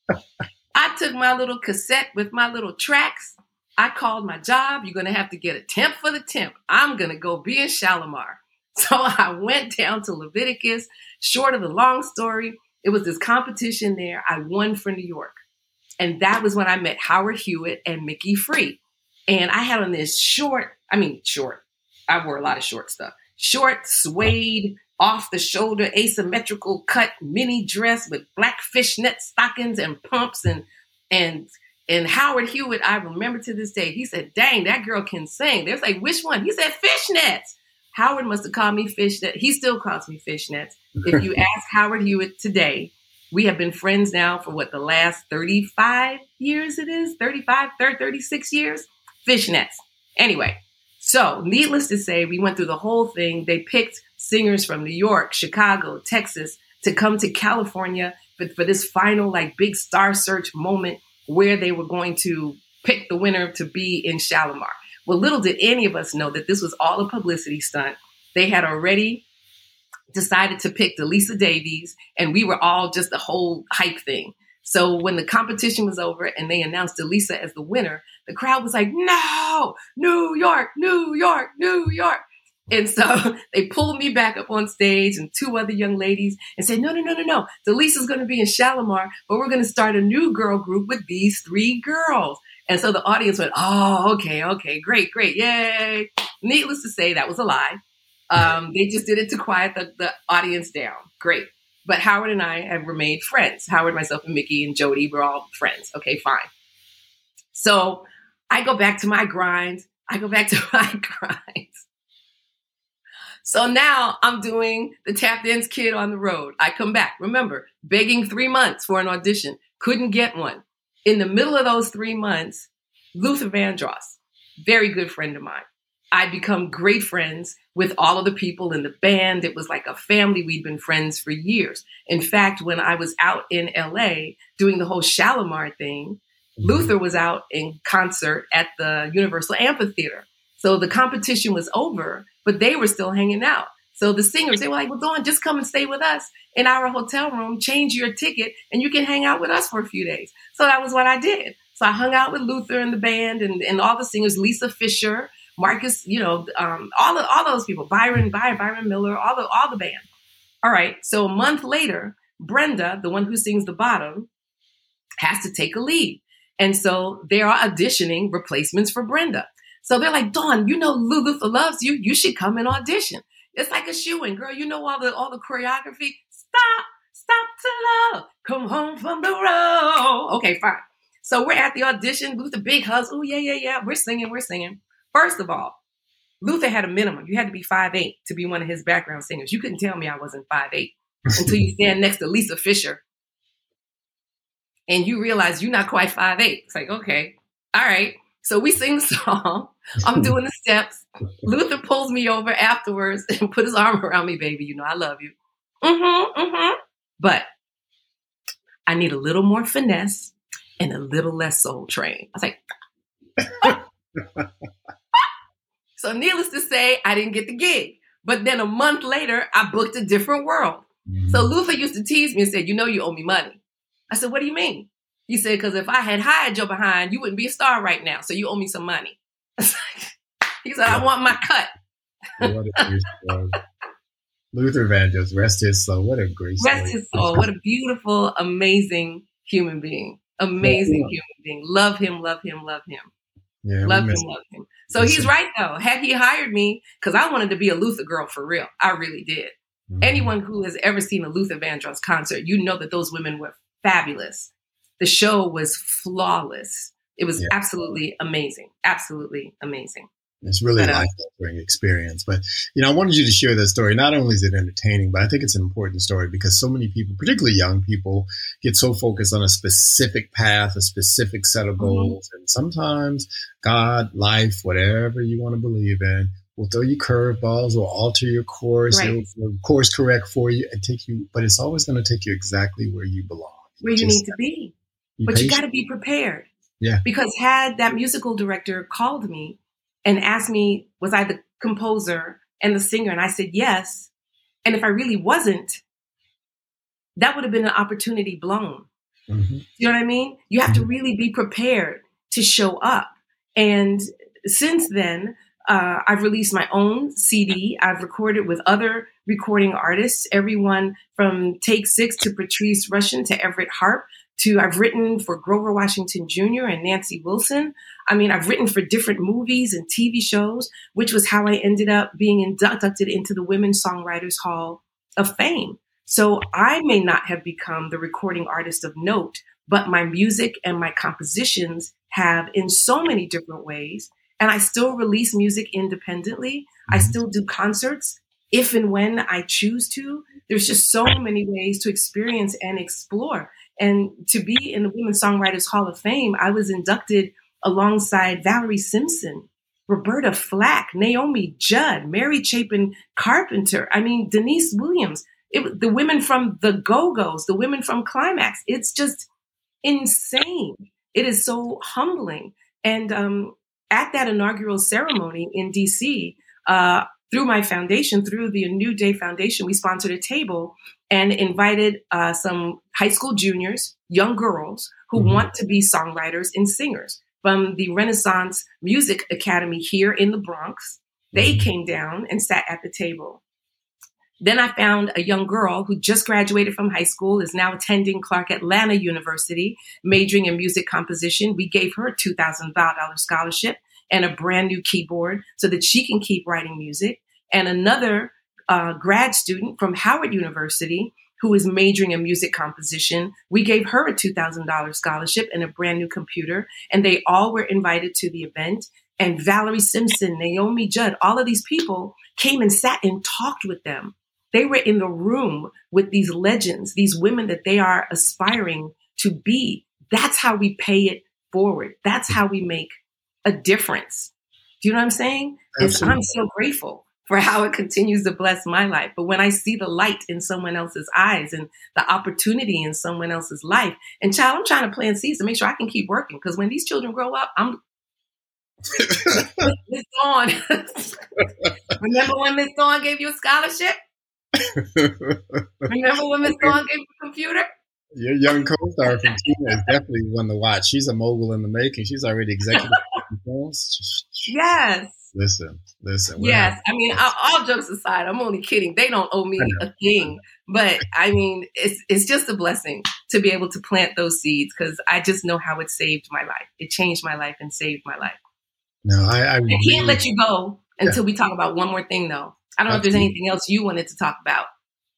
I took my little cassette with my little tracks. I called my job. You're going to have to get a temp for the temp. I'm going to go be in Shalamar. So I went down to Leviticus. Short of the long story, it was this competition there. I won for New York. And that was when I met Howard Hewitt and Micki Free. And I had on this short, I mean, short, I wore a lot of short stuff. Short, suede, off the shoulder, asymmetrical cut mini dress with black fishnet stockings and pumps and, and, and Howard Hewitt, I remember to this day, he said, dang, that girl can sing. There's like, which one? He said, fishnets. Howard must have called me fishnet. He still calls me fishnets. If you ask Howard Hewitt today, we have been friends now for what the last 35 years it is? 35 30, 36 years? Fishnets. Anyway so needless to say we went through the whole thing. They picked singers from new york chicago texas to come to california for, for this final like big star search moment where they were going to pick the winner to be in shalamar well, little did any of us know that this was all a publicity stunt. They had already decided to pick Delisa Davis, and we were all just the whole hype thing. So when the competition was over and they announced Delisa as the winner, the crowd was like, no, New York, New York, New York. And so they pulled me back up on stage and two other young ladies and said, no, no, no, no, no. Delisa's going to be in Shalamar, but we're going to start a new girl group with these three girls. And so the audience went, oh, okay, okay, great, great, yay. Needless to say, that was a lie. Um, they just did it to quiet the, the audience down. Great. But Howard and I have remained friends. Howard, myself, and Micki and Jody, we're all friends. Okay, fine. So I go back to my grind. I go back to my grind. So now I'm doing the tap dance kid on the road. I come back. Remember, begging three months for an audition. Couldn't get one in the middle of those three months, Luther Vandross, very good friend of mine. I'd become great friends with all of the people in the band. It was like a family. We'd been friends for years. In fact, when I was out in LA doing the whole Shalamar thing, mm-hmm. Luther was out in concert at the Universal Amphitheater. So the competition was over, but they were still hanging out. So the singers, they were like, well, Dawn, just come and stay with us in our hotel room, change your ticket, and you can hang out with us for a few days. So that was what I did. So I hung out with Luther and the band and, and all the singers, Lisa Fischer, Marcus, you know, um, all of, all those people, Byron, Byron, Byron Miller, all the all the band. All right. So a month later, Brenda, the one who sings the bottom, has to take a lead. And so they are auditioning replacements for Brenda. So they're like, Dawn, you know Luther loves you. You should come and audition. It's like a shoeing, girl. You know all the all the choreography. Stop, stop to love. Come home from the road. Okay, fine. So we're at the audition. Luther big hugs. Oh yeah, yeah, yeah. We're singing. We're singing. First of all, Luther had a minimum. You had to be five eight to be one of his background singers. You couldn't tell me I wasn't five eight until you stand next to Lisa Fischer and you realize you're not quite five eight. It's like, okay, all right. So we sing the song. I'm doing the steps. Luther pulls me over afterwards and put his arm around me, baby. You know I love you. Mm-hmm, mm-hmm. But I need a little more finesse and a little less soul train. I was like, so needless to say, I didn't get the gig. But then a month later, I booked a different world. Mm-hmm. So Luther used to tease me and said, you know, you owe me money. I said, what do you mean? He said, because if I had hired your behind, you wouldn't be a star right now. So you owe me some money. he said, I want my cut. Luther Vandross, rest his soul. What a great story. Rest his soul. What a beautiful, amazing human being. Amazing yeah. human being. Love him, love him, love him. Yeah, love him, him, love him. So he's right though. Had he hired me, because I wanted to be a Luther girl for real. I really did. Mm-hmm. Anyone who has ever seen a Luther Vandross concert, you know that those women were fabulous the show was flawless. It was yeah. absolutely amazing. Absolutely amazing. It's really a life altering experience. But, you know, I wanted you to share that story. Not only is it entertaining, but I think it's an important story because so many people, particularly young people, get so focused on a specific path, a specific set of mm-hmm. goals. Mm-hmm. And sometimes God, life, whatever you want to believe in, will throw you curveballs, will alter your course, right. will course correct for you and take you, but it's always going to take you exactly where you belong. Where you, need to be. But patient. you got to be prepared. Yeah. Because had that musical director called me and asked me, was I the composer and the singer? And I said, yes. And if I really wasn't, that would have been an opportunity blown. Mm-hmm. You know what I mean? You have mm-hmm. to really be prepared to show up. And since then, uh, I've released my own CD. I've recorded with other recording artists, everyone from Take Six to Patrice Rushen to Everett Harp to I've written for Grover Washington Jr. and Nancy Wilson. I mean, I've written for different movies and TV shows, which was how I ended up being inducted into the Women's Songwriters Hall of Fame. So I may not have become the recording artist of note, but my music and my compositions have in so many different ways. And I still release music independently. I mm-hmm. still do concerts if and when I choose to. There's just so many ways to experience and explore. And to be in the Women's Songwriters Hall of Fame, I was inducted alongside Valerie Simpson, Roberta Flack, Naomi Judd, Mary Chapin Carpenter. I mean, Deniece Williams, it, the women from the Go Go's, the women from Klymaxx. It's just insane. It is so humbling. And um, at that inaugural ceremony in DC, uh, through my foundation, through the New Day Foundation, we sponsored a table and invited uh, some high school juniors, young girls who mm-hmm. want to be songwriters and singers from the Renaissance Music Academy here in the Bronx. They mm-hmm. came down and sat at the table. Then I found a young girl who just graduated from high school, is now attending Clark Atlanta University, majoring in music composition. We gave her a $2,000 scholarship and a brand new keyboard so that she can keep writing music. And another uh, grad student from Howard University who is majoring in music composition. We gave her a $2,000 scholarship and a brand new computer, and they all were invited to the event. And Valerie Simpson, Naomi Judd, all of these people came and sat and talked with them. They were in the room with these legends, these women that they are aspiring to be. That's how we pay it forward. That's how we make a difference. Do you know what I'm saying? I'm so grateful for how it continues to bless my life. But when I see the light in someone else's eyes and the opportunity in someone else's life, and child, I'm trying to plant seeds to make sure I can keep working because when these children grow up, I'm Miss Dawn. Remember when Miss Dawn gave you a scholarship? Remember when Miss Dawn gave you a computer? Your young co-star from Tina is definitely one to watch. She's a mogul in the making. She's already executive. yes. Listen, listen. Yes, I mean, all jokes aside, I'm only kidding. They don't owe me a thing, but I mean, it's it's just a blessing to be able to plant those seeds because I just know how it saved my life. It changed my life and saved my life. No, I, I, I can't let you go until yeah. we talk about one more thing, though. I don't know if there's anything else you wanted to talk about.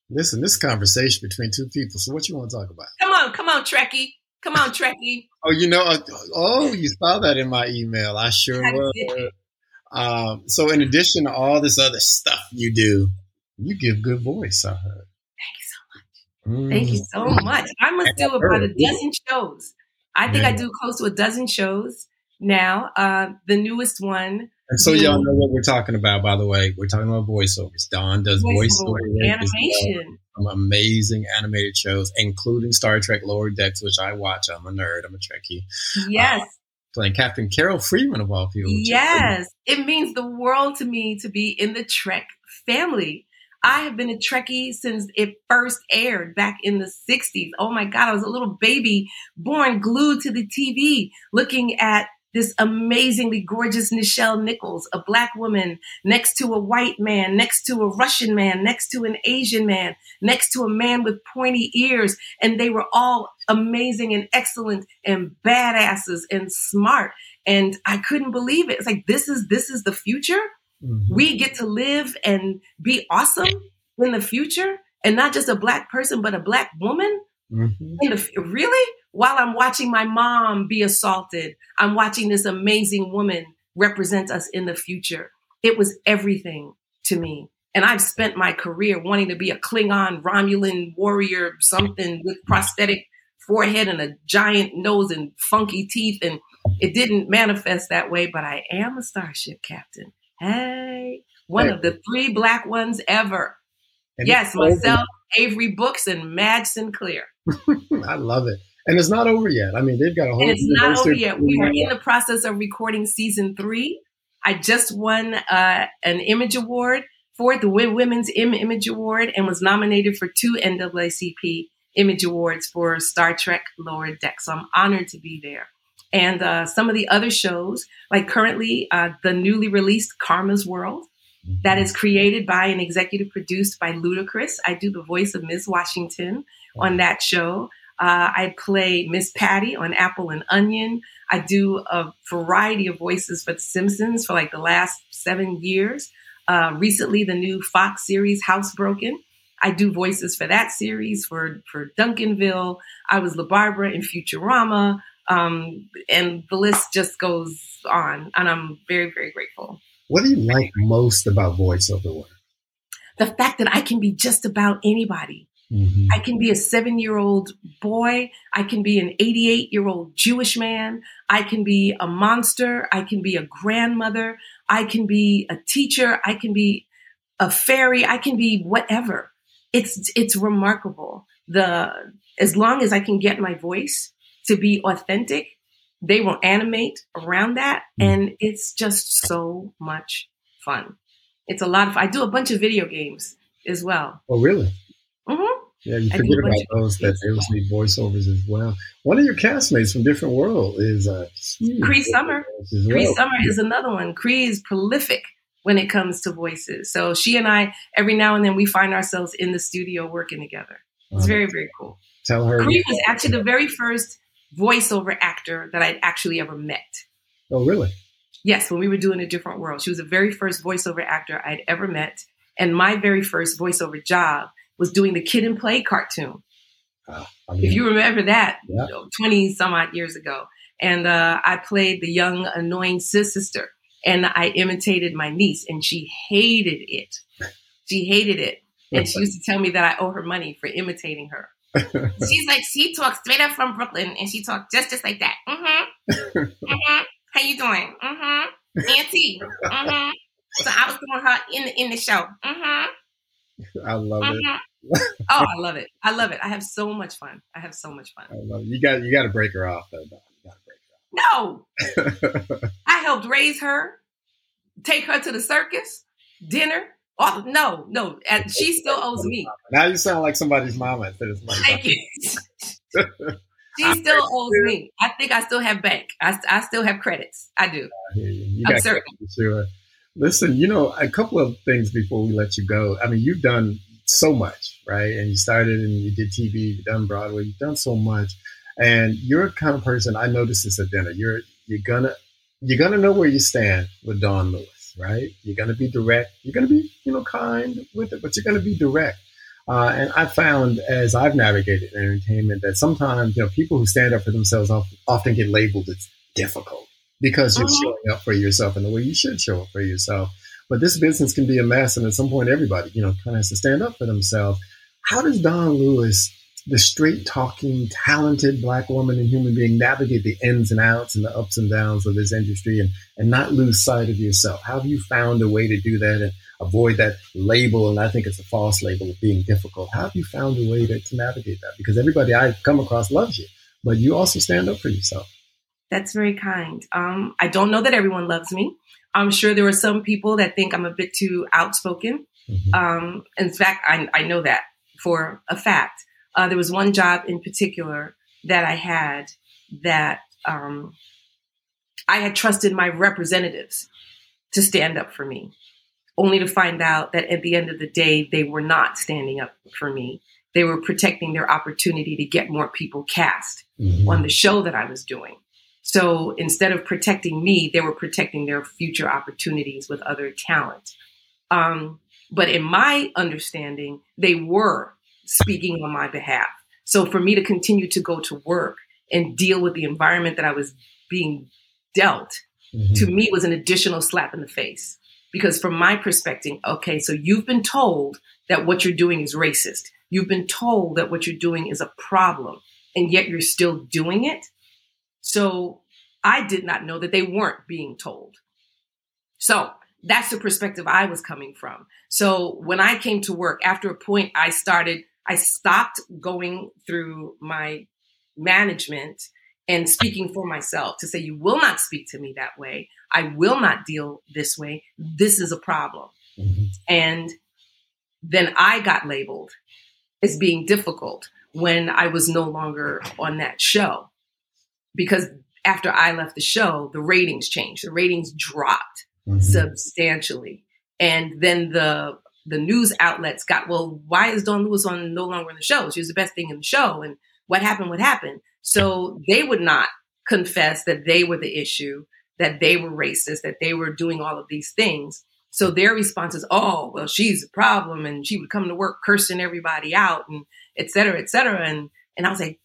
Listen, this conversation between two people. So, what you want to talk about? Come on, come on, Trekkie. Come on, Trekkie. Oh, you know, uh, oh, you saw that in my email. I sure was. Um, so, in addition to all this other stuff you do, you give good voice. I heard. Thank you so much. Mm. Thank you so much. I must do about a dozen shows. I think yeah. I do close to a dozen shows now. Uh, the newest one. And so y'all know what we're talking about, by the way. We're talking about voiceovers. Dawn does voiceover, voiceover animation. Some amazing animated shows, including Star Trek Lower Decks, which I watch. I'm a nerd. I'm a Trekkie. Yes. Playing Captain Carol Freeman of all people. Yes. It means the world to me to be in the Trek family. I have been a Trekkie since it first aired back in the 60s. Oh my God, I was a little baby born glued to the TV looking at this amazingly gorgeous Nichelle Nichols, a black woman next to a white man, next to a Russian man, next to an Asian man, next to a man with pointy ears. And they were all amazing and excellent and badasses and smart. And I couldn't believe it. It's like, this is, this is the future. Mm-hmm. We get to live and be awesome in the future and not just a black person, but a black woman. Mm-hmm. The, really? While I'm watching my mom be assaulted, I'm watching this amazing woman represent us in the future. It was everything to me. And I've spent my career wanting to be a Klingon, Romulan warrior, something with prosthetic forehead and a giant nose and funky teeth. And it didn't manifest that way, but I am a starship captain. Hey, one of the three black ones ever. And yes, myself, Avery Brooks, and Madge Sinclair. I love it. And it's not over yet. I mean, they've got a whole. And it's not over yet. We are in the process of recording season three. I just won uh, an Image Award for the Women's Image Award and was nominated for two NAACP Image Awards for Star Trek Lower Deck. So I'm honored to be there. And uh, some of the other shows, like currently uh, the newly released Karma's World, that is created by and executive produced by Ludacris. I do the voice of Ms. Washington on that show. Uh, I play Miss Patty on Apple and Onion. I do a variety of voices for The Simpsons for like the last seven years. Uh, recently, the new Fox series Housebroken. I do voices for that series for for Duncanville. I was La Barbara in Futurama, um, and the list just goes on. And I'm very very grateful. What do you like most about voiceover work? The fact that I can be just about anybody. Mm-hmm. I can be a seven year old boy. I can be an 88 year old Jewish man. I can be a monster. I can be a grandmother. I can be a teacher. I can be a fairy. I can be whatever. It's, it's remarkable. The, as long as I can get my voice to be authentic, they will animate around that. Mm-hmm. And it's just so much fun. It's a lot of, I do a bunch of video games as well. Oh, really? Mm-hmm. Yeah, you forget about those that they also need voiceovers as well. One of your castmates from Different World is uh, Cree Summer. Well. Cree Summer is another one. Cree is prolific when it comes to voices. So she and I, every now and then, we find ourselves in the studio working together. It's uh, very, very cool. Tell her. Cree was actually the very first voiceover actor that I'd actually ever met. Oh, really? Yes, when we were doing a different world. She was the very first voiceover actor I'd ever met. And my very first voiceover job was doing the Kid and Play cartoon. Uh, I mean, if you remember that, yeah. 20 some odd years ago. And uh, I played the young, annoying sister, and I imitated my niece, and she hated it. She hated it. And she used to tell me that I owe her money for imitating her. She's like, she talks straight up from Brooklyn, and she talks just just like that. Mm-hmm. mm-hmm. How you doing? Mm-hmm. Auntie. Mm-hmm. So I was doing her in the in the show. Mm-hmm. I love it. Mm-hmm. oh, I love it. I love it. I have so much fun. I have so much fun. I love it. You got you got to break her off though. You got to break her off. No, I helped raise her, take her to the circus, dinner. Oh no, no, and she still owes me. Now you sound like somebody's mama instead of somebody's Thank you. she still owes me. I think I still have bank. I, I still have credits. I do. I you. You I'm certain. Sure. Listen, you know, a couple of things before we let you go. I mean, you've done so much, right? And you started and you did TV, you've done Broadway, you've done so much. And you're a kind of person I noticed this at dinner. You're you're gonna you're gonna know where you stand with Dawn Lewis, right? You're gonna be direct. You're gonna be, you know, kind with it, but you're gonna be direct. Uh, and I found as I've navigated entertainment that sometimes, you know, people who stand up for themselves often get labeled as difficult because you're uh-huh. showing up for yourself in the way you should show up for yourself. But this business can be a mess, and at some point, everybody, you know, kind of has to stand up for themselves. How does Dawn Lewis, the straight talking, talented black woman and human being, navigate the ins and outs and the ups and downs of this industry and, and not lose sight of yourself? How have you found a way to do that and avoid that label? And I think it's a false label of being difficult. How have you found a way to, to navigate that? Because everybody I've come across loves you, but you also stand up for yourself. That's very kind. Um, I don't know that everyone loves me. I'm sure there are some people that think I'm a bit too outspoken. Mm-hmm. Um, in fact, I, I, know that for a fact. Uh, there was one job in particular that I had that um, I had trusted my representatives to stand up for me, only to find out that at the end of the day, they were not standing up for me. They were protecting their opportunity to get more people cast mm-hmm. on the show that I was doing. So instead of protecting me, they were protecting their future opportunities with other talent. Um, but in my understanding, they were speaking on my behalf. So for me to continue to go to work and deal with the environment that I was being dealt mm-hmm. to me was an additional slap in the face. Because from my perspective, okay, so you've been told that what you're doing is racist. You've been told that what you're doing is a problem, and yet you're still doing it. So I did not know that they weren't being told. So that's the perspective I was coming from. So when I came to work, after a point, I started, I stopped going through my management and speaking for myself to say, you will not speak to me that way. I will not deal this way. This is a problem. Mm-hmm. And then I got labeled as being difficult when I was no longer on that show. Because after I left the show, the ratings changed. The ratings dropped mm-hmm. substantially. And then the the news outlets got, well, why is Dawn Lewis on no longer in the show? She was the best thing in the show. And what happened, what happened? So they would not confess that they were the issue, that they were racist, that they were doing all of these things. So their response is, oh, well, she's a problem. And she would come to work cursing everybody out and et cetera, et cetera. And, and I was like,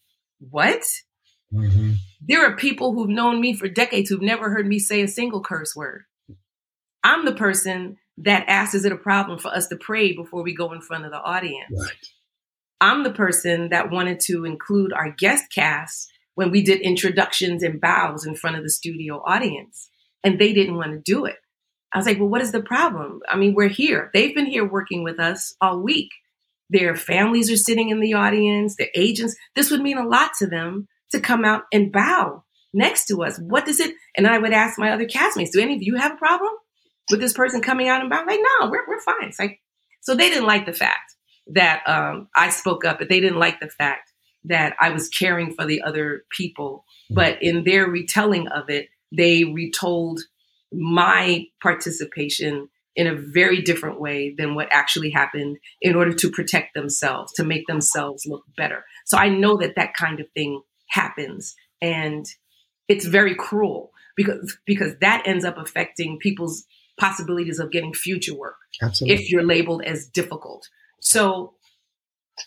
what? Mm-hmm. There are people who've known me for decades who've never heard me say a single curse word. I'm the person that asks, is it a problem for us to pray before we go in front of the audience? Right. I'm the person that wanted to include our guest cast when we did introductions and bows in front of the studio audience, and they didn't want to do it. I was like, well, what is the problem? I mean, we're here. They've been here working with us all week. Their families are sitting in the audience, their agents. This would mean a lot to them to come out and bow next to us. What does it? And I would ask my other castmates, do any of you have a problem? with this person coming out and bowing? Like, no, we're, we're fine. It's like, so they didn't like the fact that um, I spoke up, but they didn't like the fact that I was caring for the other people. But in their retelling of it, they retold my participation in a very different way than what actually happened in order to protect themselves, to make themselves look better. So I know that that kind of thing happens and it's very cruel because because that ends up affecting people's possibilities of getting future work Absolutely. if you're labeled as difficult. So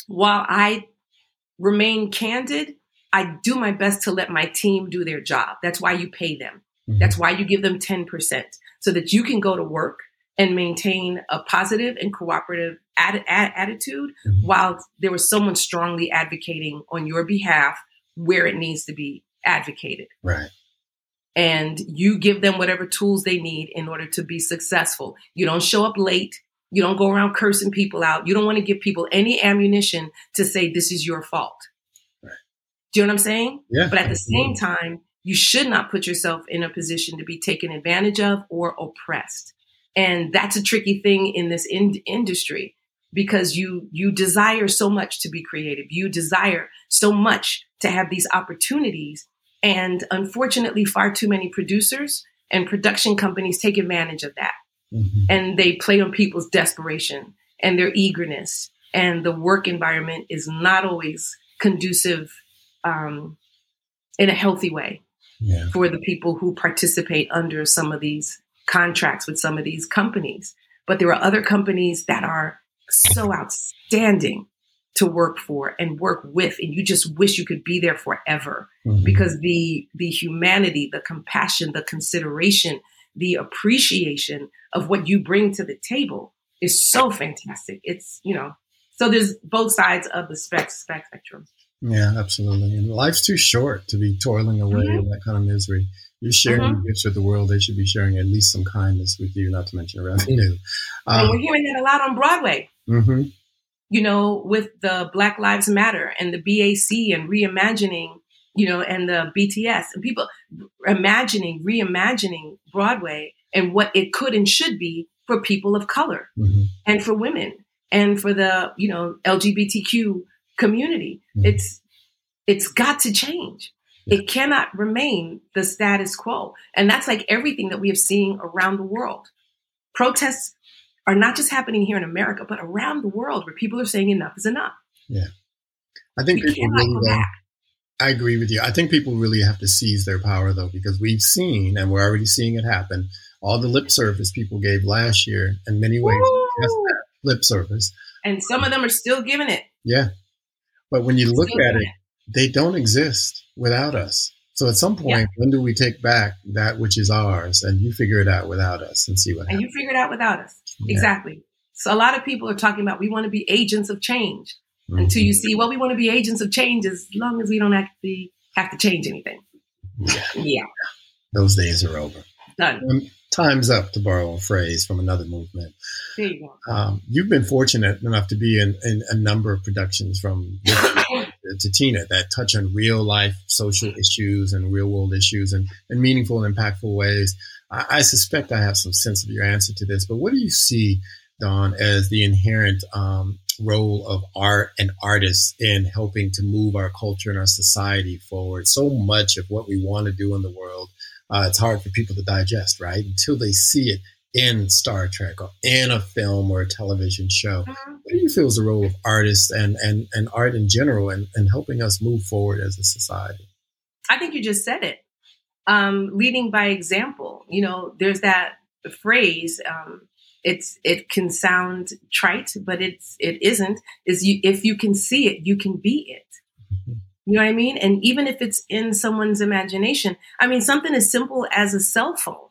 while I remain candid, I do my best to let my team do their job. That's why you pay them. Mm-hmm. That's why you give them 10% so that you can go to work and maintain a positive and cooperative ad- ad- attitude mm-hmm. while there was someone strongly advocating on your behalf where it needs to be advocated. Right and you give them whatever tools they need in order to be successful. You don't show up late. You don't go around cursing people out. You don't want to give people any ammunition to say this is your fault. Right. Do you know what I'm saying? Yeah. But at the same time, you should not put yourself in a position to be taken advantage of or oppressed. And that's a tricky thing in this in- industry because you you desire so much to be creative. You desire so much to have these opportunities and unfortunately, far too many producers and production companies take advantage of that. Mm-hmm. And they play on people's desperation and their eagerness. And the work environment is not always conducive um, in a healthy way yeah. for the people who participate under some of these contracts with some of these companies. But there are other companies that are so outstanding to work for and work with and you just wish you could be there forever. Mm-hmm. because the the humanity the compassion the consideration the appreciation of what you bring to the table is so fantastic. It's you know so there's both sides of the spec, spec spectrum. Yeah absolutely. And life's too short to be toiling away mm-hmm. in that kind of misery. You're sharing mm-hmm. gifts with the world. They should be sharing at least some kindness with you not to mention revenue um, and we're hearing that a lot on broadway mm-hmm you know, with the Black Lives Matter and the BAC and reimagining, you know, and the BTS and people imagining, reimagining Broadway and what it could and should be for people of color mm-hmm. and for women and for the, you know, LGBTQ community. Mm-hmm. It's it's got to change. It cannot remain the status quo. And that's like everything that we have seen around the world. Protests are not just happening here in America, but around the world where people are saying enough is enough. Yeah. I think we people really, I agree with you. I think people really have to seize their power though, because we've seen, and we're already seeing it happen, all the lip service people gave last year in many ways, lip service. And some of them are still giving it. Yeah. But when you look at it, it, they don't exist without us. So at some point, yeah. when do we take back that which is ours and you figure it out without us and see what and happens? And you figure it out without us. Yeah. Exactly. So a lot of people are talking about we want to be agents of change mm-hmm. until you see, well, we want to be agents of change as long as we don't actually have to change anything. Yeah. Yeah. Those days are over. Done. Um, time's up, to borrow a phrase from another movement. There you go. Um, you've been fortunate enough to be in, in a number of productions from to Tina that touch on real life social issues and real world issues and in meaningful and impactful ways. I, I, suspect I have some sense of your answer to this, but what do you see, Dawn, as the inherent um, role of art and artists in helping to move our culture and our society forward? So much of what we want to do in the world, uh, it's hard for people to digest, right? Until they see it in Star Trek or in a film or a television show. Mm-hmm. What do you feel is the role of artists and, and, and art in general and, and helping us move forward as a society? I think you just said it. Um, leading by example. You know, there's that phrase. Um, it's it can sound trite, but it's it isn't. Is you if you can see it, you can be it. You know what I mean? And even if it's in someone's imagination, I mean, something as simple as a cell phone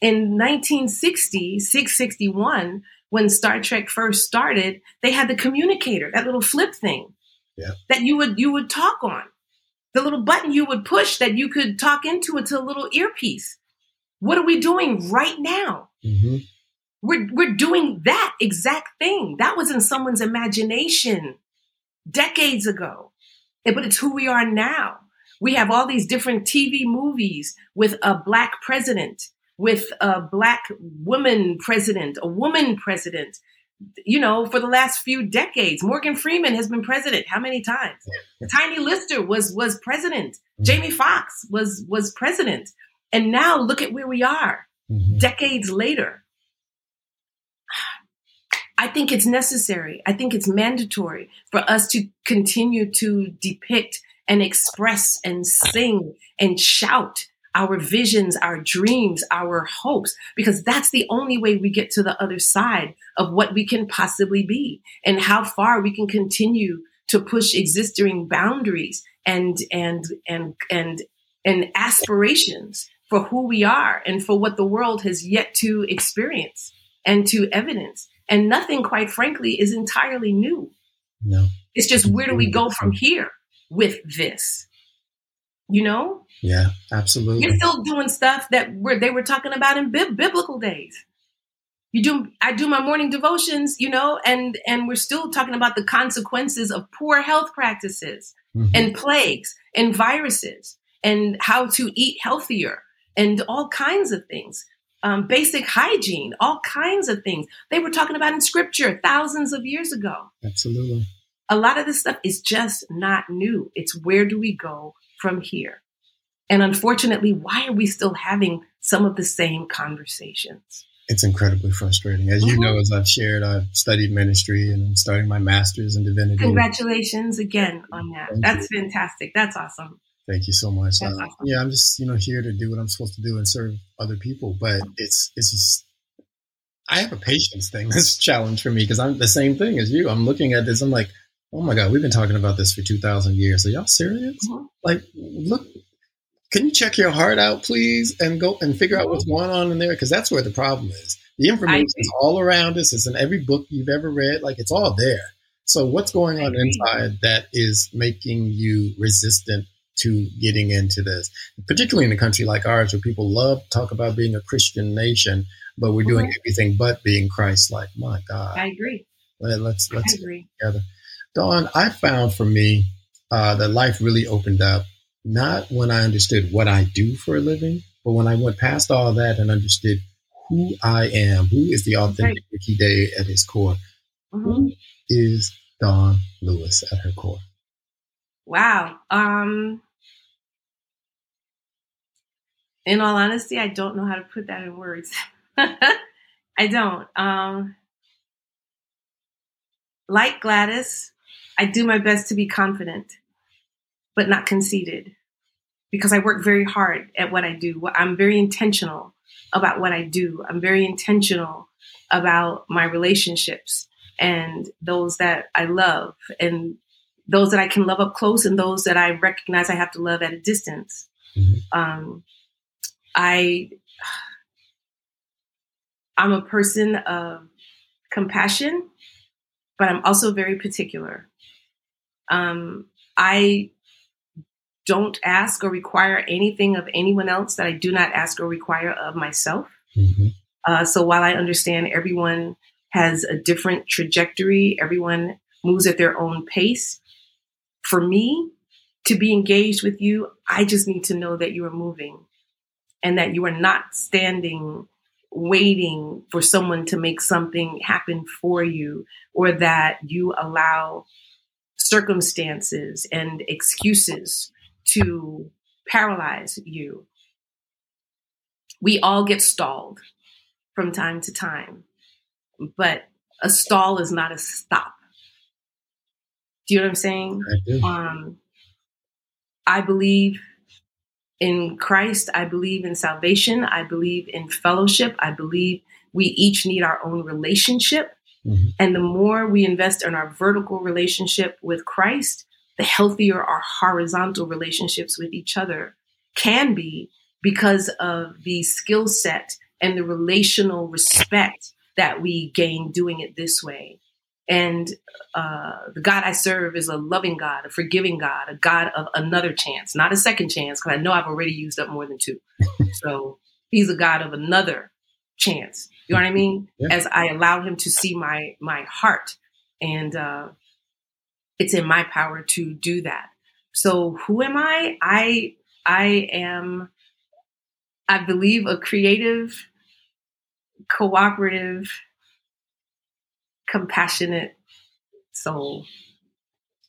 in 1960, 661, when Star Trek first started, they had the communicator, that little flip thing yeah. that you would you would talk on. The little button you would push that you could talk into it to a little earpiece. What are we doing right now? Mm-hmm. We're, we're doing that exact thing. That was in someone's imagination decades ago. But it's who we are now. We have all these different TV movies with a black president with a black woman president, a woman president, you know, for the last few decades. Morgan Freeman has been president how many times? Tiny Lister was was president. Mm-hmm. Jamie Foxx was was president. And now look at where we are mm-hmm. decades later. I think it's necessary. I think it's mandatory for us to continue to depict and express and sing and shout our visions, our dreams, our hopes, because that's the only way we get to the other side of what we can possibly be and how far we can continue to push existing boundaries and, and, and, and, and aspirations for who we are and for what the world has yet to experience and to evidence. And nothing, quite frankly, is entirely new. No. It's just where do we go from here with this? You know? Yeah, absolutely. You're still doing stuff that were they were talking about in bi- biblical days. You do I do my morning devotions, you know, and and we're still talking about the consequences of poor health practices mm-hmm. and plagues and viruses and how to eat healthier and all kinds of things. Um, basic hygiene, all kinds of things. They were talking about in scripture thousands of years ago. Absolutely. A lot of this stuff is just not new. It's where do we go from here? And unfortunately, why are we still having some of the same conversations? It's incredibly frustrating. As mm-hmm. you know, as I've shared, I've studied ministry and I'm starting my master's in divinity. Congratulations again on that. Thank That's you. fantastic. That's awesome. Thank you so much. Uh, awesome. Yeah, I'm just you know here to do what I'm supposed to do and serve other people. But it's it's just I have a patience thing that's a challenge for me because I'm the same thing as you. I'm looking at this. I'm like, oh my God, we've been talking about this for 2,000 years. Are y'all serious? Mm-hmm. Like, look, can you check your heart out, please, and go and figure mm-hmm. out what's going on in there? Because that's where the problem is. The information is all around us. It's in every book you've ever read. Like, it's all there. So, what's going on inside that is making you resistant to getting into this, particularly in a country like ours where people love to talk about being a Christian nation, but we're doing mm-hmm. everything but being Christ like. My God. I agree. Let, us let's, agree. together. Dawn, I found for me uh, that life really opened up, not when I understood what I do for a living, but when I went past all that and understood who I am, who is the authentic right. Ricky Day at his core. Mm-hmm. Who is Dawn Lewis at her core? Wow. Um, in all honesty, I don't know how to put that in words. I don't. Um, like Gladys, I do my best to be confident, but not conceited because I work very hard at what I do. I'm very intentional about what I do. I'm very intentional about my relationships and those that I love and those that I can love up close and those that I recognize I have to love at a distance. Mm-hmm. Um, I I'm a person of compassion, but I'm also very particular. Um, I don't ask or require anything of anyone else that I do not ask or require of myself. Mm-hmm. Uh, so while I understand everyone has a different trajectory, everyone moves at their own pace. For me to be engaged with you, I just need to know that you are moving and that you are not standing waiting for someone to make something happen for you or that you allow circumstances and excuses to paralyze you. We all get stalled from time to time, but a stall is not a stop. Do you know what I'm saying? I um, I believe in Christ. I believe in salvation. I believe in fellowship. I believe we each need our own relationship. Mm-hmm. And the more we invest in our vertical relationship with Christ, the healthier our horizontal relationships with each other can be because of the skill set and the relational respect that we gain doing it this way. And uh, the God I serve is a loving God, a forgiving God, a God of another chance, not a second chance, because I know I've already used up more than two. so he's a God of another chance. You know what I mean? Yeah. As I allow him to see my my heart, and uh, it's in my power to do that. So who am I? I I am, I believe, a creative, cooperative compassionate soul.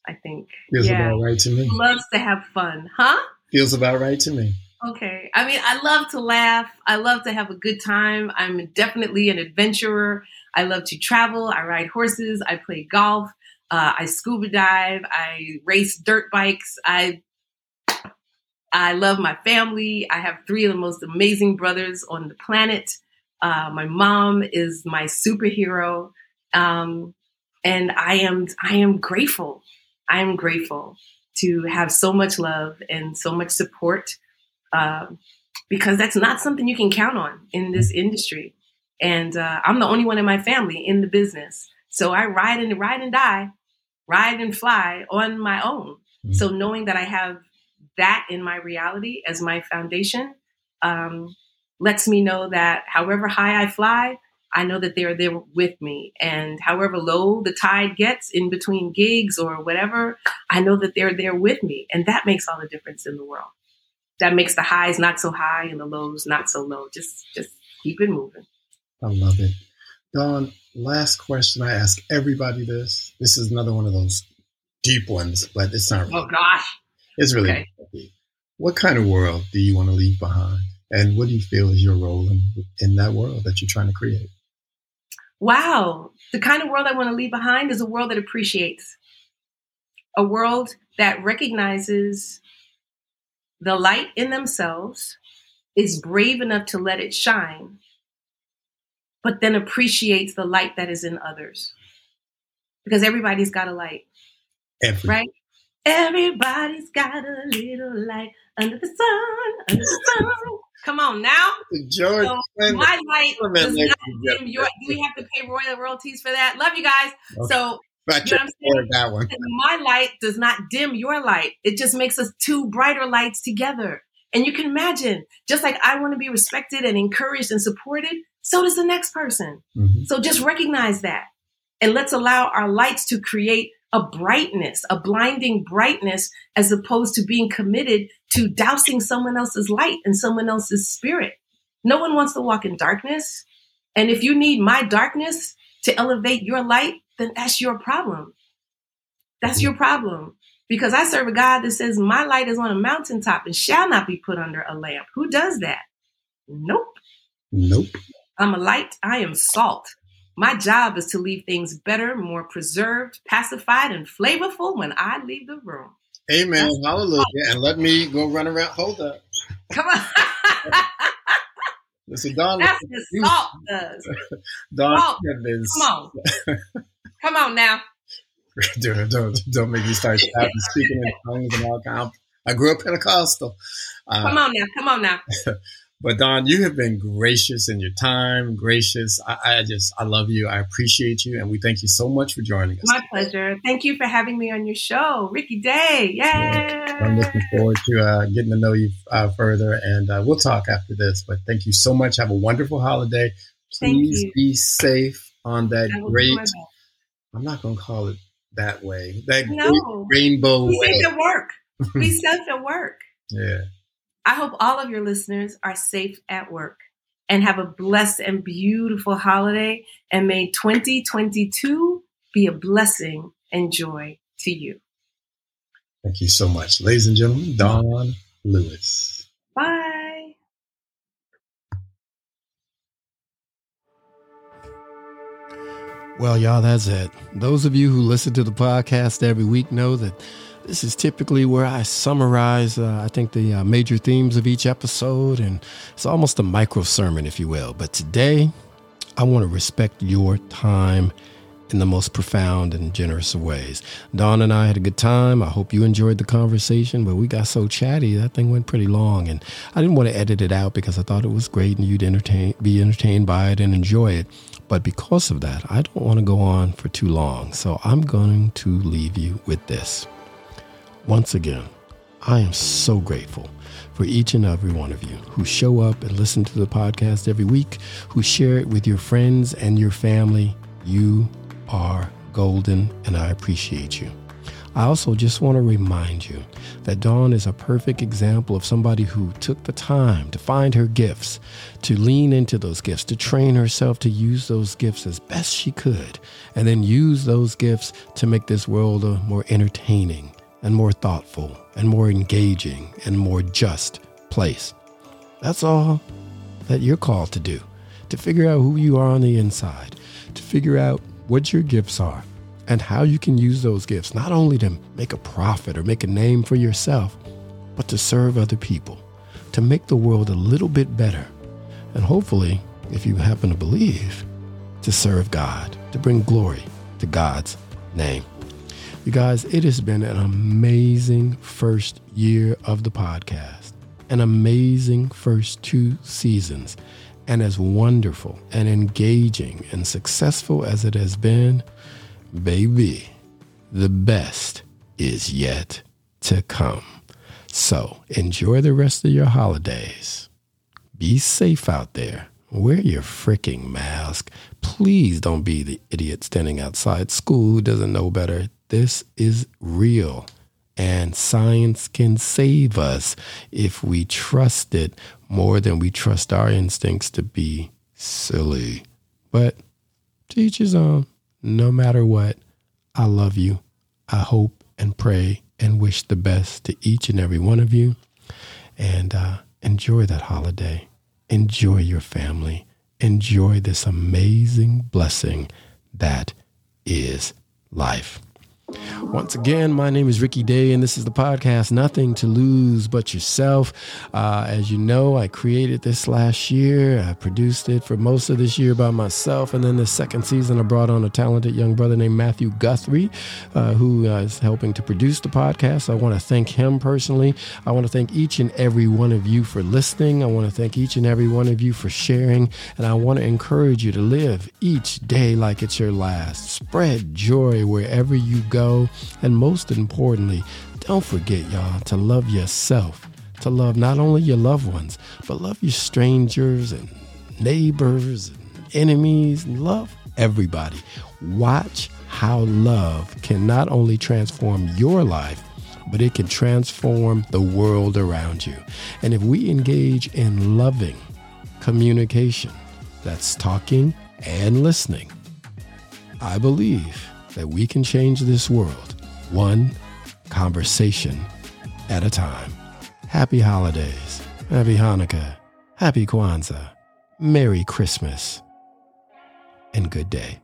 I think. Feels yeah. about right to me. Loves to have fun, huh? Feels about right to me. Okay. I mean, I love to laugh. I love to have a good time. I'm definitely an adventurer. I love to travel. I ride horses. I play golf. Uh, I scuba dive. I race dirt bikes. I I love my family. I have three of the most amazing brothers on the planet. Uh, my mom is my superhero. Um, and I am I am grateful. I am grateful to have so much love and so much support uh, because that's not something you can count on in this industry. And uh, I'm the only one in my family in the business, so I ride and ride and die, ride and fly on my own. Mm-hmm. So knowing that I have that in my reality as my foundation um, lets me know that however high I fly, I know that they're there with me. And however low the tide gets in between gigs or whatever, I know that they're there with me. And that makes all the difference in the world. That makes the highs not so high and the lows not so low. Just just keep it moving. I love it. Dawn, last question I ask everybody this. This is another one of those deep ones, but it's not really. Oh gosh. It's really okay. What kind of world do you want to leave behind? And what do you feel is your role in, in that world that you're trying to create? Wow, the kind of world I want to leave behind is a world that appreciates, a world that recognizes the light in themselves, is brave enough to let it shine, but then appreciates the light that is in others. Because everybody's got a light. Every. Right? Everybody's got a little light under the sun, under the sun. Come on now. George, so my light does not dim your. Do we have to pay royal royalties for that? Love you guys. Okay. So you know what That one. my light does not dim your light. It just makes us two brighter lights together. And you can imagine, just like I want to be respected and encouraged and supported, so does the next person. Mm-hmm. So just recognize that. And let's allow our lights to create a brightness, a blinding brightness, as opposed to being committed to dousing someone else's light and someone else's spirit. No one wants to walk in darkness. And if you need my darkness to elevate your light, then that's your problem. That's your problem. Because I serve a God that says, My light is on a mountaintop and shall not be put under a lamp. Who does that? Nope. Nope. I'm a light. I am salt. My job is to leave things better, more preserved, pacified, and flavorful when I leave the room. Amen. Hallelujah. And let me go run around. Hold up. Come on. Listen, Dawn. That's what salt does. Salt. Come on. Come on now. don't, don't make me start speaking in tongues and all kind. I grew up Pentecostal. Uh, come on now, come on now. but Dawn, you have been gracious in your time, gracious. I, I, just, I love you. I appreciate you, and we thank you so much for joining us. My pleasure. Thank you for having me on your show, Ricky Day. Yeah. I'm looking forward to uh, getting to know you uh, further, and uh, we'll talk after this. But thank you so much. Have a wonderful holiday. Please be safe on that great. I'm not going to call it that way. That no. rainbow be way. safe at work. be safe at work. Yeah. I hope all of your listeners are safe at work and have a blessed and beautiful holiday. And may 2022 be a blessing and joy to you. Thank you so much. Ladies and gentlemen, Dawn Lewis. Bye. Well, y'all, that's it. Those of you who listen to the podcast every week know that this is typically where I summarize, uh, I think, the uh, major themes of each episode, and it's almost a micro sermon, if you will. But today, I want to respect your time in the most profound and generous of ways. Dawn and I had a good time. I hope you enjoyed the conversation, but we got so chatty that thing went pretty long, and I didn't want to edit it out because I thought it was great and you'd entertain, be entertained by it and enjoy it. But because of that, I don't want to go on for too long. So I'm going to leave you with this. Once again, I am so grateful for each and every one of you who show up and listen to the podcast every week, who share it with your friends and your family. You are golden, and I appreciate you. I also just want to remind you that Dawn is a perfect example of somebody who took the time to find her gifts, to lean into those gifts, to train herself to use those gifts as best she could, and then use those gifts to make this world a more entertaining and more thoughtful and more engaging and more just place. That's all that you're called to do, to figure out who you are on the inside, to figure out what your gifts are and how you can use those gifts not only to make a profit or make a name for yourself, but to serve other people, to make the world a little bit better. And hopefully, if you happen to believe, to serve God, to bring glory to God's name. You guys, it has been an amazing first year of the podcast, an amazing first two seasons. And as wonderful and engaging and successful as it has been, baby, the best is yet to come. So enjoy the rest of your holidays. Be safe out there. Wear your freaking mask. Please don't be the idiot standing outside school who doesn't know better. This is real. And science can save us if we trust it more than we trust our instincts to be silly. But teach his own no matter what, I love you. I hope and pray and wish the best to each and every one of you. And uh, enjoy that holiday. Enjoy your family. Enjoy this amazing blessing that is life. Once again, my name is Ricky Day, and this is the podcast Nothing to Lose But Yourself. Uh, as you know, I created this last year. I produced it for most of this year by myself. And then the second season, I brought on a talented young brother named Matthew Guthrie, uh, who uh, is helping to produce the podcast. I want to thank him personally. I want to thank each and every one of you for listening. I want to thank each and every one of you for sharing. And I want to encourage you to live each day like it's your last. Spread joy wherever you go go. And most importantly, don't forget, y'all, to love yourself, to love not only your loved ones, but love your strangers and neighbors and enemies. Love everybody. Watch how love can not only transform your life, but it can transform the world around you. And if we engage in loving communication, that's talking and listening, I believe that we can change this world one conversation at a time. Happy holidays. Happy Hanukkah. Happy Kwanzaa. Merry Christmas. And good day.